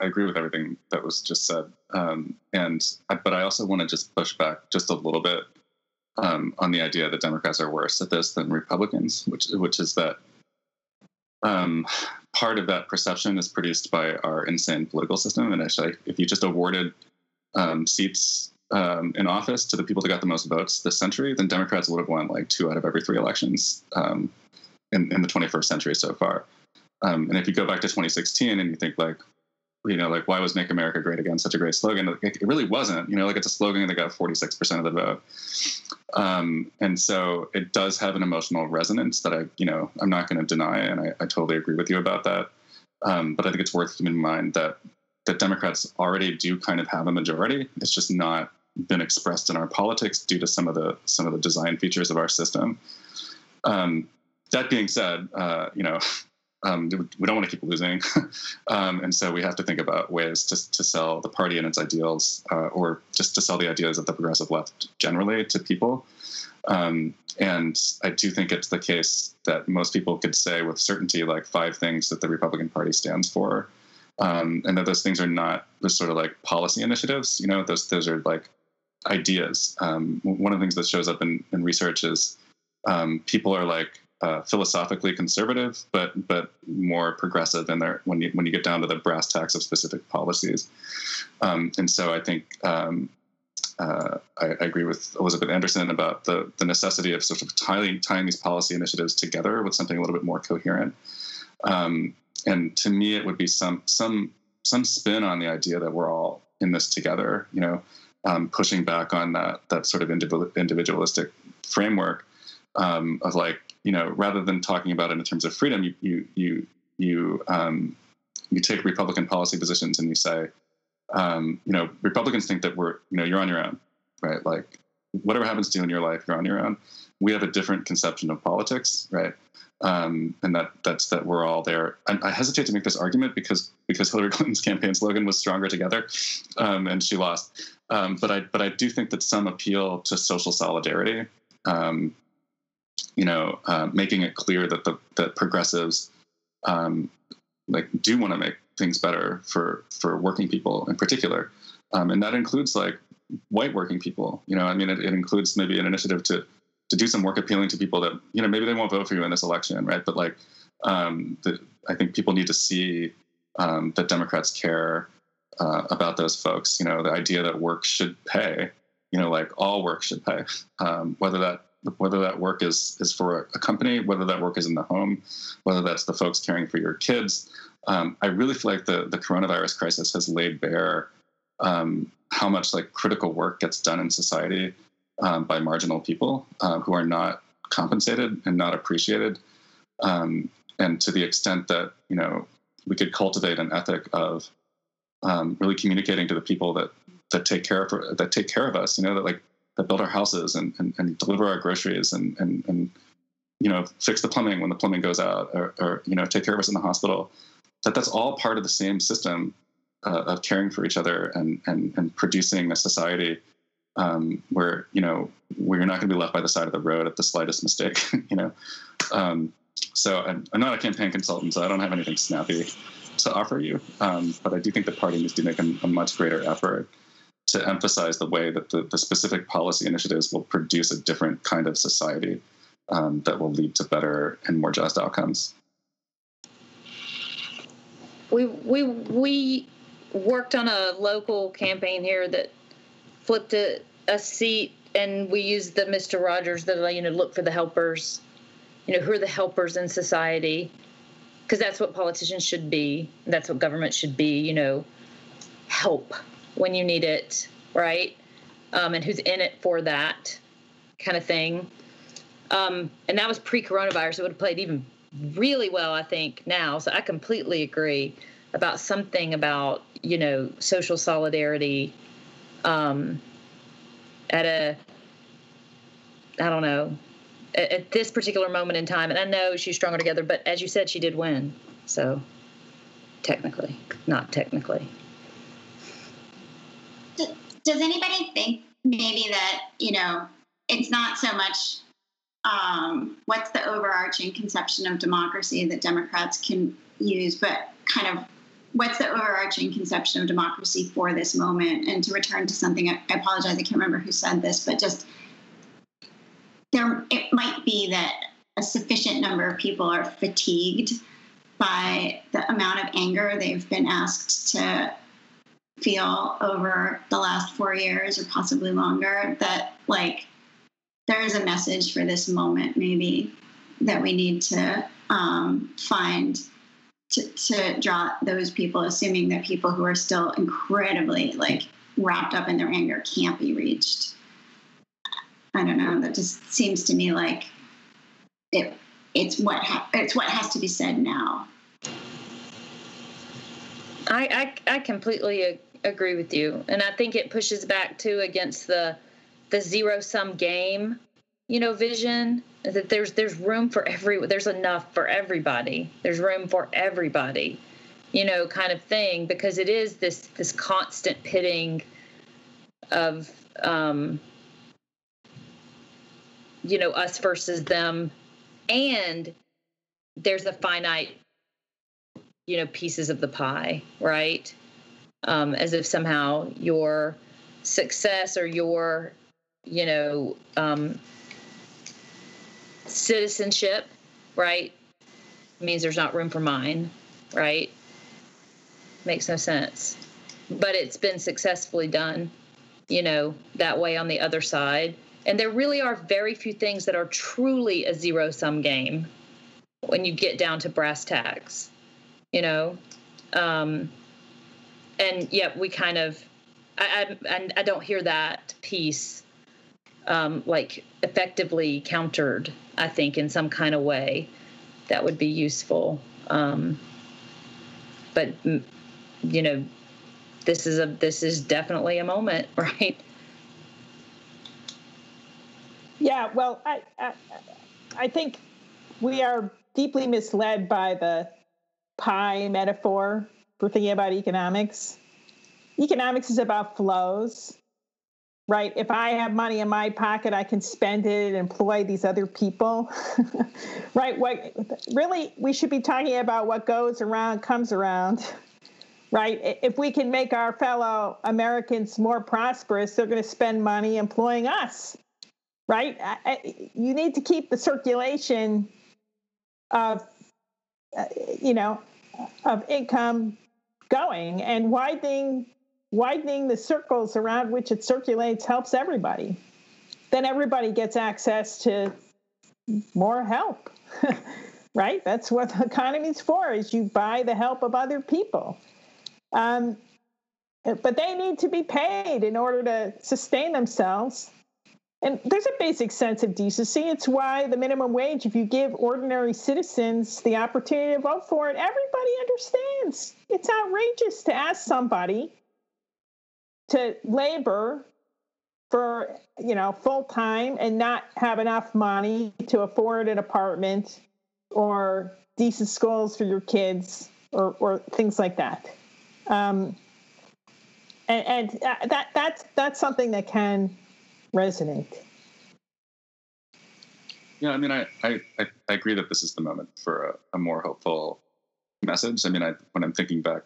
I agree with everything that was just said, um, and but I also want to just push back just a little bit um, on the idea that Democrats are worse at this than Republicans, which which is that um, part of that perception is produced by our insane political system. And actually, if you just awarded um, seats um, in office to the people that got the most votes this century, then Democrats would have won like two out of every three elections. Um, in, in the 21st century so far. Um, and if you go back to 2016 and you think like, you know, like why was "Make America Great Again" such a great slogan? It, really wasn't. You know, like it's a slogan that got 46% of the vote, um, and so it does have an emotional resonance that I, you know, I'm not going to deny, and I, I, totally agree with you about that. Um, but I think it's worth keeping in mind that that Democrats already do kind of have a majority. It's just not been expressed in our politics due to some of the some of the design features of our system. Um, that being said, uh, you know, um, we don't want to keep losing, um, and so we have to think about ways to to sell the party and its ideals, uh, or just to sell the ideas of the progressive left generally to people. Um, and I do think it's the case that most people could say with certainty like five things that the Republican Party stands for, um, and that those things are not just sort of like policy initiatives. You know, those those are like ideas. Um, one of the things that shows up in, in research is um, people are like uh, philosophically conservative, but but more progressive in there when you when you get down to the brass tacks of specific policies. Um, and so I think um, uh, I, I, agree with Elizabeth Anderson about the the necessity of sort of tying tying these policy initiatives together with something a little bit more coherent. Um, and to me, it would be some some some spin on the idea that we're all in this together. You know, um, pushing back on that that sort of individualistic framework um, of like you know, rather than talking about it in terms of freedom, you you you you um, you take Republican policy positions and you say, um, you know, Republicans think that we're, you know, you're on your own, right? Like whatever happens to you in your life, you're on your own. We have a different conception of politics, right? Um, and that that's that we're all there. I, I, hesitate to make this argument because because Hillary Clinton's campaign slogan was "Stronger Together," um, and she lost. Um, but I but I do think that some appeal to social solidarity um, you know, uh, making it clear that the that progressives um, like do want to make things better for for working people in particular, um, and that includes like white working people. You know, I mean, it, it includes maybe an initiative to to do some work appealing to people that you know maybe they won't vote for you in this election, right? But like, um, the, I think people need to see um, that Democrats care uh, about those folks. You know, the idea that work should pay. You know, like all work should pay, um, whether that whether that work is is for a company, whether that work is in the home, whether that's the folks caring for your kids. Um, I really feel like the the coronavirus crisis has laid bare um, how much like critical work gets done in society um, by marginal people uh, who are not compensated and not appreciated. Um, and to the extent that you know we could cultivate an ethic of um, really communicating to the people that that take care of that take care of us, you know, that like that build our houses and, and, and deliver our groceries and, and and you know fix the plumbing when the plumbing goes out or, or you know take care of us in the hospital. That that's all part of the same system uh, of caring for each other and and and producing a society um, where you know where you're not going to be left by the side of the road at the slightest mistake. you know, um, so I'm, I'm, not a campaign consultant, so I don't have anything snappy to offer you. Um, but I do think the party needs to make a, a, much greater effort to emphasize the way that the, the, specific policy initiatives will produce a different kind of society um, that will lead to better and more just outcomes. We we we worked on a local campaign here that flipped a, a seat and we used the Mr. Rogers that you know look for the helpers, you know who are the helpers in society, because that's what politicians should be. That's what government should be. You know, help when you need it, right? Um, and who's in it for that kind of thing. Um, and that was pre-coronavirus. It would have played even really well, I think, now. So I completely agree about something about you know social solidarity um, at a I don't know at, at, this particular moment in time. And I know she's stronger together, but as you said, she did win. So technically, not technically. Does anybody think maybe that you know it's not so much um, what's the overarching conception of democracy that Democrats can use, but kind of what's the overarching conception of democracy for this moment? And to return to something, I, apologize, I can't remember who said this, but just there, it might be that a sufficient number of people are fatigued by the amount of anger they've been asked to feel over the last four years or possibly longer that like there is a message for this moment maybe that we need to um, find to, to draw those people, assuming that people who are still incredibly like wrapped up in their anger can't be reached. I don't know. That just seems to me like it. It's what ha- it's what has to be said now. I, I, I completely agree with you, and I think it pushes back too against the the zero sum game, you know, vision that there's there's room for every there's enough for everybody. There's room for everybody you know kind of thing because it is this this constant pitting of um you know us versus them. And there's a finite you know pieces of the pie right? Um as if somehow your success or your you know um citizenship, right, means there's not room for mine, right? Makes no sense. But it's been successfully done, you know, that way on the other side. And there really are very few things that are truly a zero sum game when you get down to brass tacks, you know? Um, and yet we kind of, I, I, I don't hear that piece um, like effectively countered I think, in some kind of way that would be useful. Um, but you know, this is a this is definitely a moment, right? Yeah. Well, I I, I think we are deeply misled by the pie metaphor for thinking about economics. Economics is about flows right? If I have money in my pocket, I can spend it and employ these other people, right? What really we should be talking about what goes around comes around, right? If we can make our fellow Americans more prosperous, they're going to spend money employing us, right? You need to keep the circulation of, uh, you know, of income going and widening widening the circles around which it circulates helps everybody then everybody gets access to more help right that's what the economy's for is you buy the help of other people um, but they need to be paid in order to sustain themselves and there's a basic sense of decency. It's why the minimum wage, if you give ordinary citizens the opportunity to vote for it, everybody understands. It's outrageous to ask somebody to labor for, you know, full time and not have enough money to afford an apartment or decent schools for your kids or, or things like that. Um, and, and that that's that's something that can resonate. Yeah, I mean, I, I, I agree that this is the moment for a, a more hopeful message. I mean, I, when I'm thinking back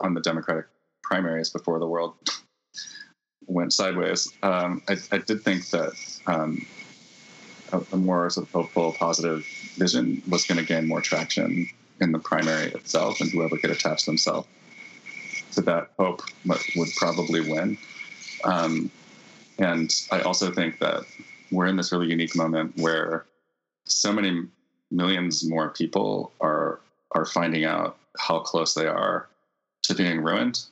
on the Democratic primaries before the world went sideways, um, I, I, did think that um, a, a, more sort of hopeful, positive vision was going to gain more traction in the primary itself, and whoever could attach themselves to that hope would probably win. Um, and I also think that we're in this really unique moment where so many millions more people are are finding out how close they are to being ruined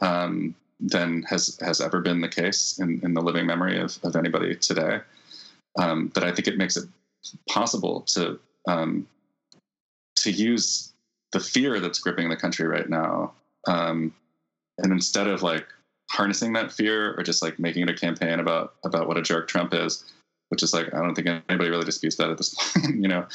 um, than has has ever been the case in, in the living memory of, of anybody today. Um, but I think it makes it possible to um, to use the fear that's gripping the country right now, um, and instead of like harnessing that fear or just like making it a campaign about about what a jerk Trump is, which is like I don't think anybody really disputes that at this point. you know,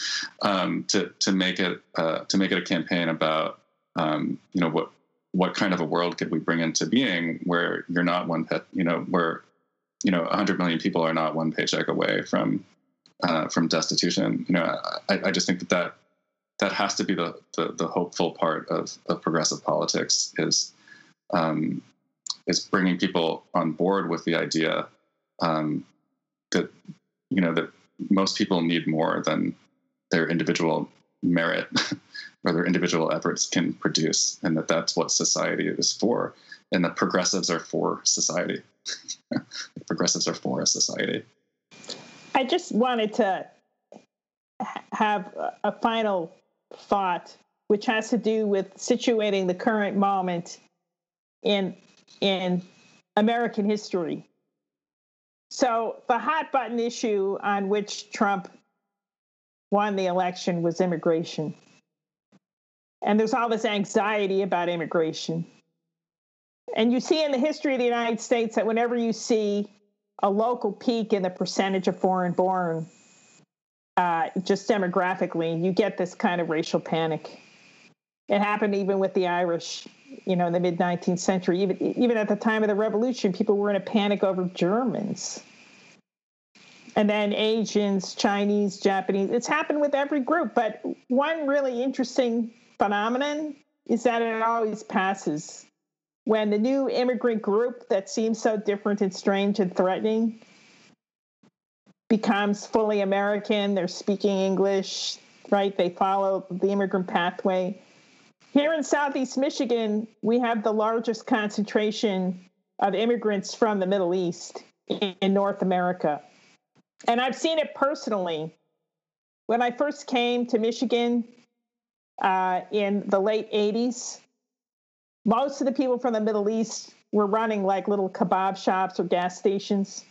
um, to to make it uh, to make it a campaign about um, you know what what kind of a world could we bring into being where you're not one pet, you know, where you know 100 million people are not one paycheck away from uh, from destitution. You know, I, I just think that that that has to be the, the, the hopeful part of, of progressive politics is um, is bringing people on board with the idea um, that you know that most people need more than their individual merit or their individual efforts can produce, and that that's what society is for, and that progressives are for society. progressives are for a society. I just wanted to have a final thought, which has to do with situating the current moment in in American history. So, the hot button issue on which Trump won the election was immigration. And there's all this anxiety about immigration. And you see in the history of the United States that whenever you see a local peak in the percentage of foreign born, uh, just demographically, you get this kind of racial panic. It happened even with the Irish you know, in the mid 19th century, even even at the time of the revolution, people were in a panic over Germans. And then Asians, Chinese, Japanese. It's happened with every group. But one really interesting phenomenon is that it always passes. When the new immigrant group that seems so different and strange and threatening becomes fully American, they're speaking English, right? They follow the immigrant pathway here in Southeast Michigan, we have the largest concentration of immigrants from the Middle East in North America. And I've seen it personally. When I first came to Michigan uh, in the late 80s, most of the people from the Middle East were running like little kebab shops or gas stations.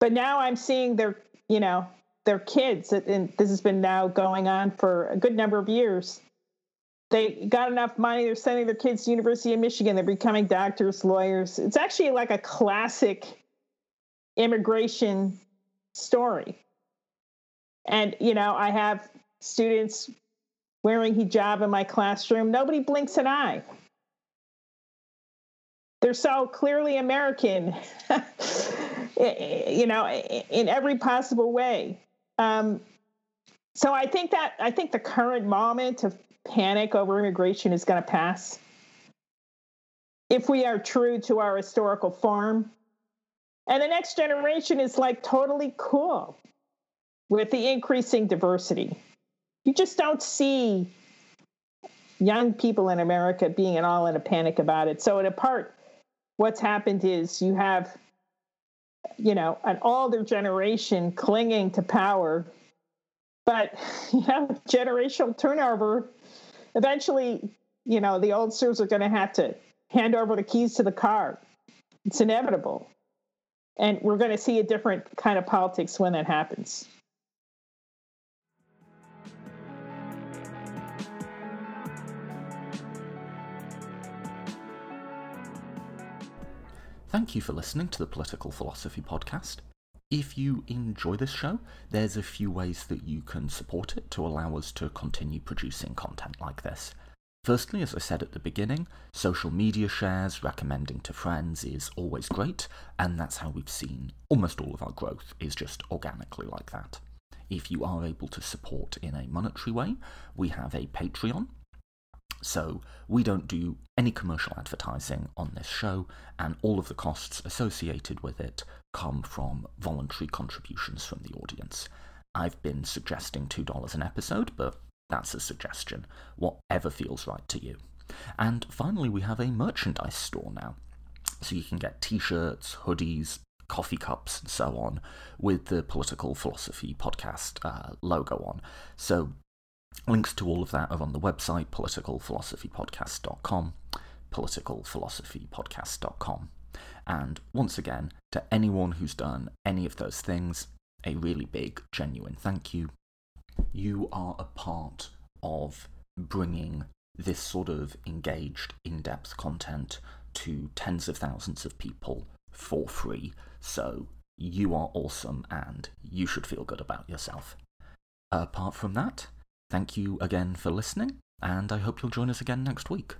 But now I'm seeing their, you know, their kids, and this has been now going on for a good number of years. They got enough money they're sending their kids to university of michigan they're becoming doctors lawyers. It's actually like a classic immigration story. And you know i have students wearing hijab in my classroom nobody blinks an eye they're so clearly american you know in every possible way um, so i think that i think the current moment of panic over immigration is going to pass. if we are true to our historical form. And the next generation is like totally cool with the increasing diversity. You just don't see young people in America being at all in a panic about it. So, in a part, what's happened is you have, you know, an older generation clinging to power, but you know, generational turnover. Eventually, you know, the oldsters are going to have to hand over the keys to the car. It's inevitable. And we're going to see a different kind of politics when that happens. Thank you for listening to the Political Philosophy Podcast. If you enjoy this show, there's a few ways that you can support it to allow us to continue producing content like this. Firstly, as I said at the beginning, social media shares, recommending to friends is always great, and that's how we've seen almost all of our growth is just organically like that. If you are able to support in a monetary way, we have a Patreon. So we don't do any commercial advertising on this show, and all of the costs associated with it come from voluntary contributions from the audience. I've been suggesting $2 an episode, but that's a suggestion, whatever feels right to you. And finally, we have a merchandise store now. So you can get t shirts, hoodies, coffee cups, and so on with the Political Philosophy Podcast uh, logo on. So links to all of that are on the website, politicalphilosophypodcast.com, politicalphilosophypodcast.com. And once again, to anyone who's done any of those things, a really big, genuine thank you you are a part of bringing this sort of engaged, in depth content to tens of thousands of people for free. So you are awesome and you should feel good about yourself. Apart from that, thank you again for listening, and I hope you'll join us again next week.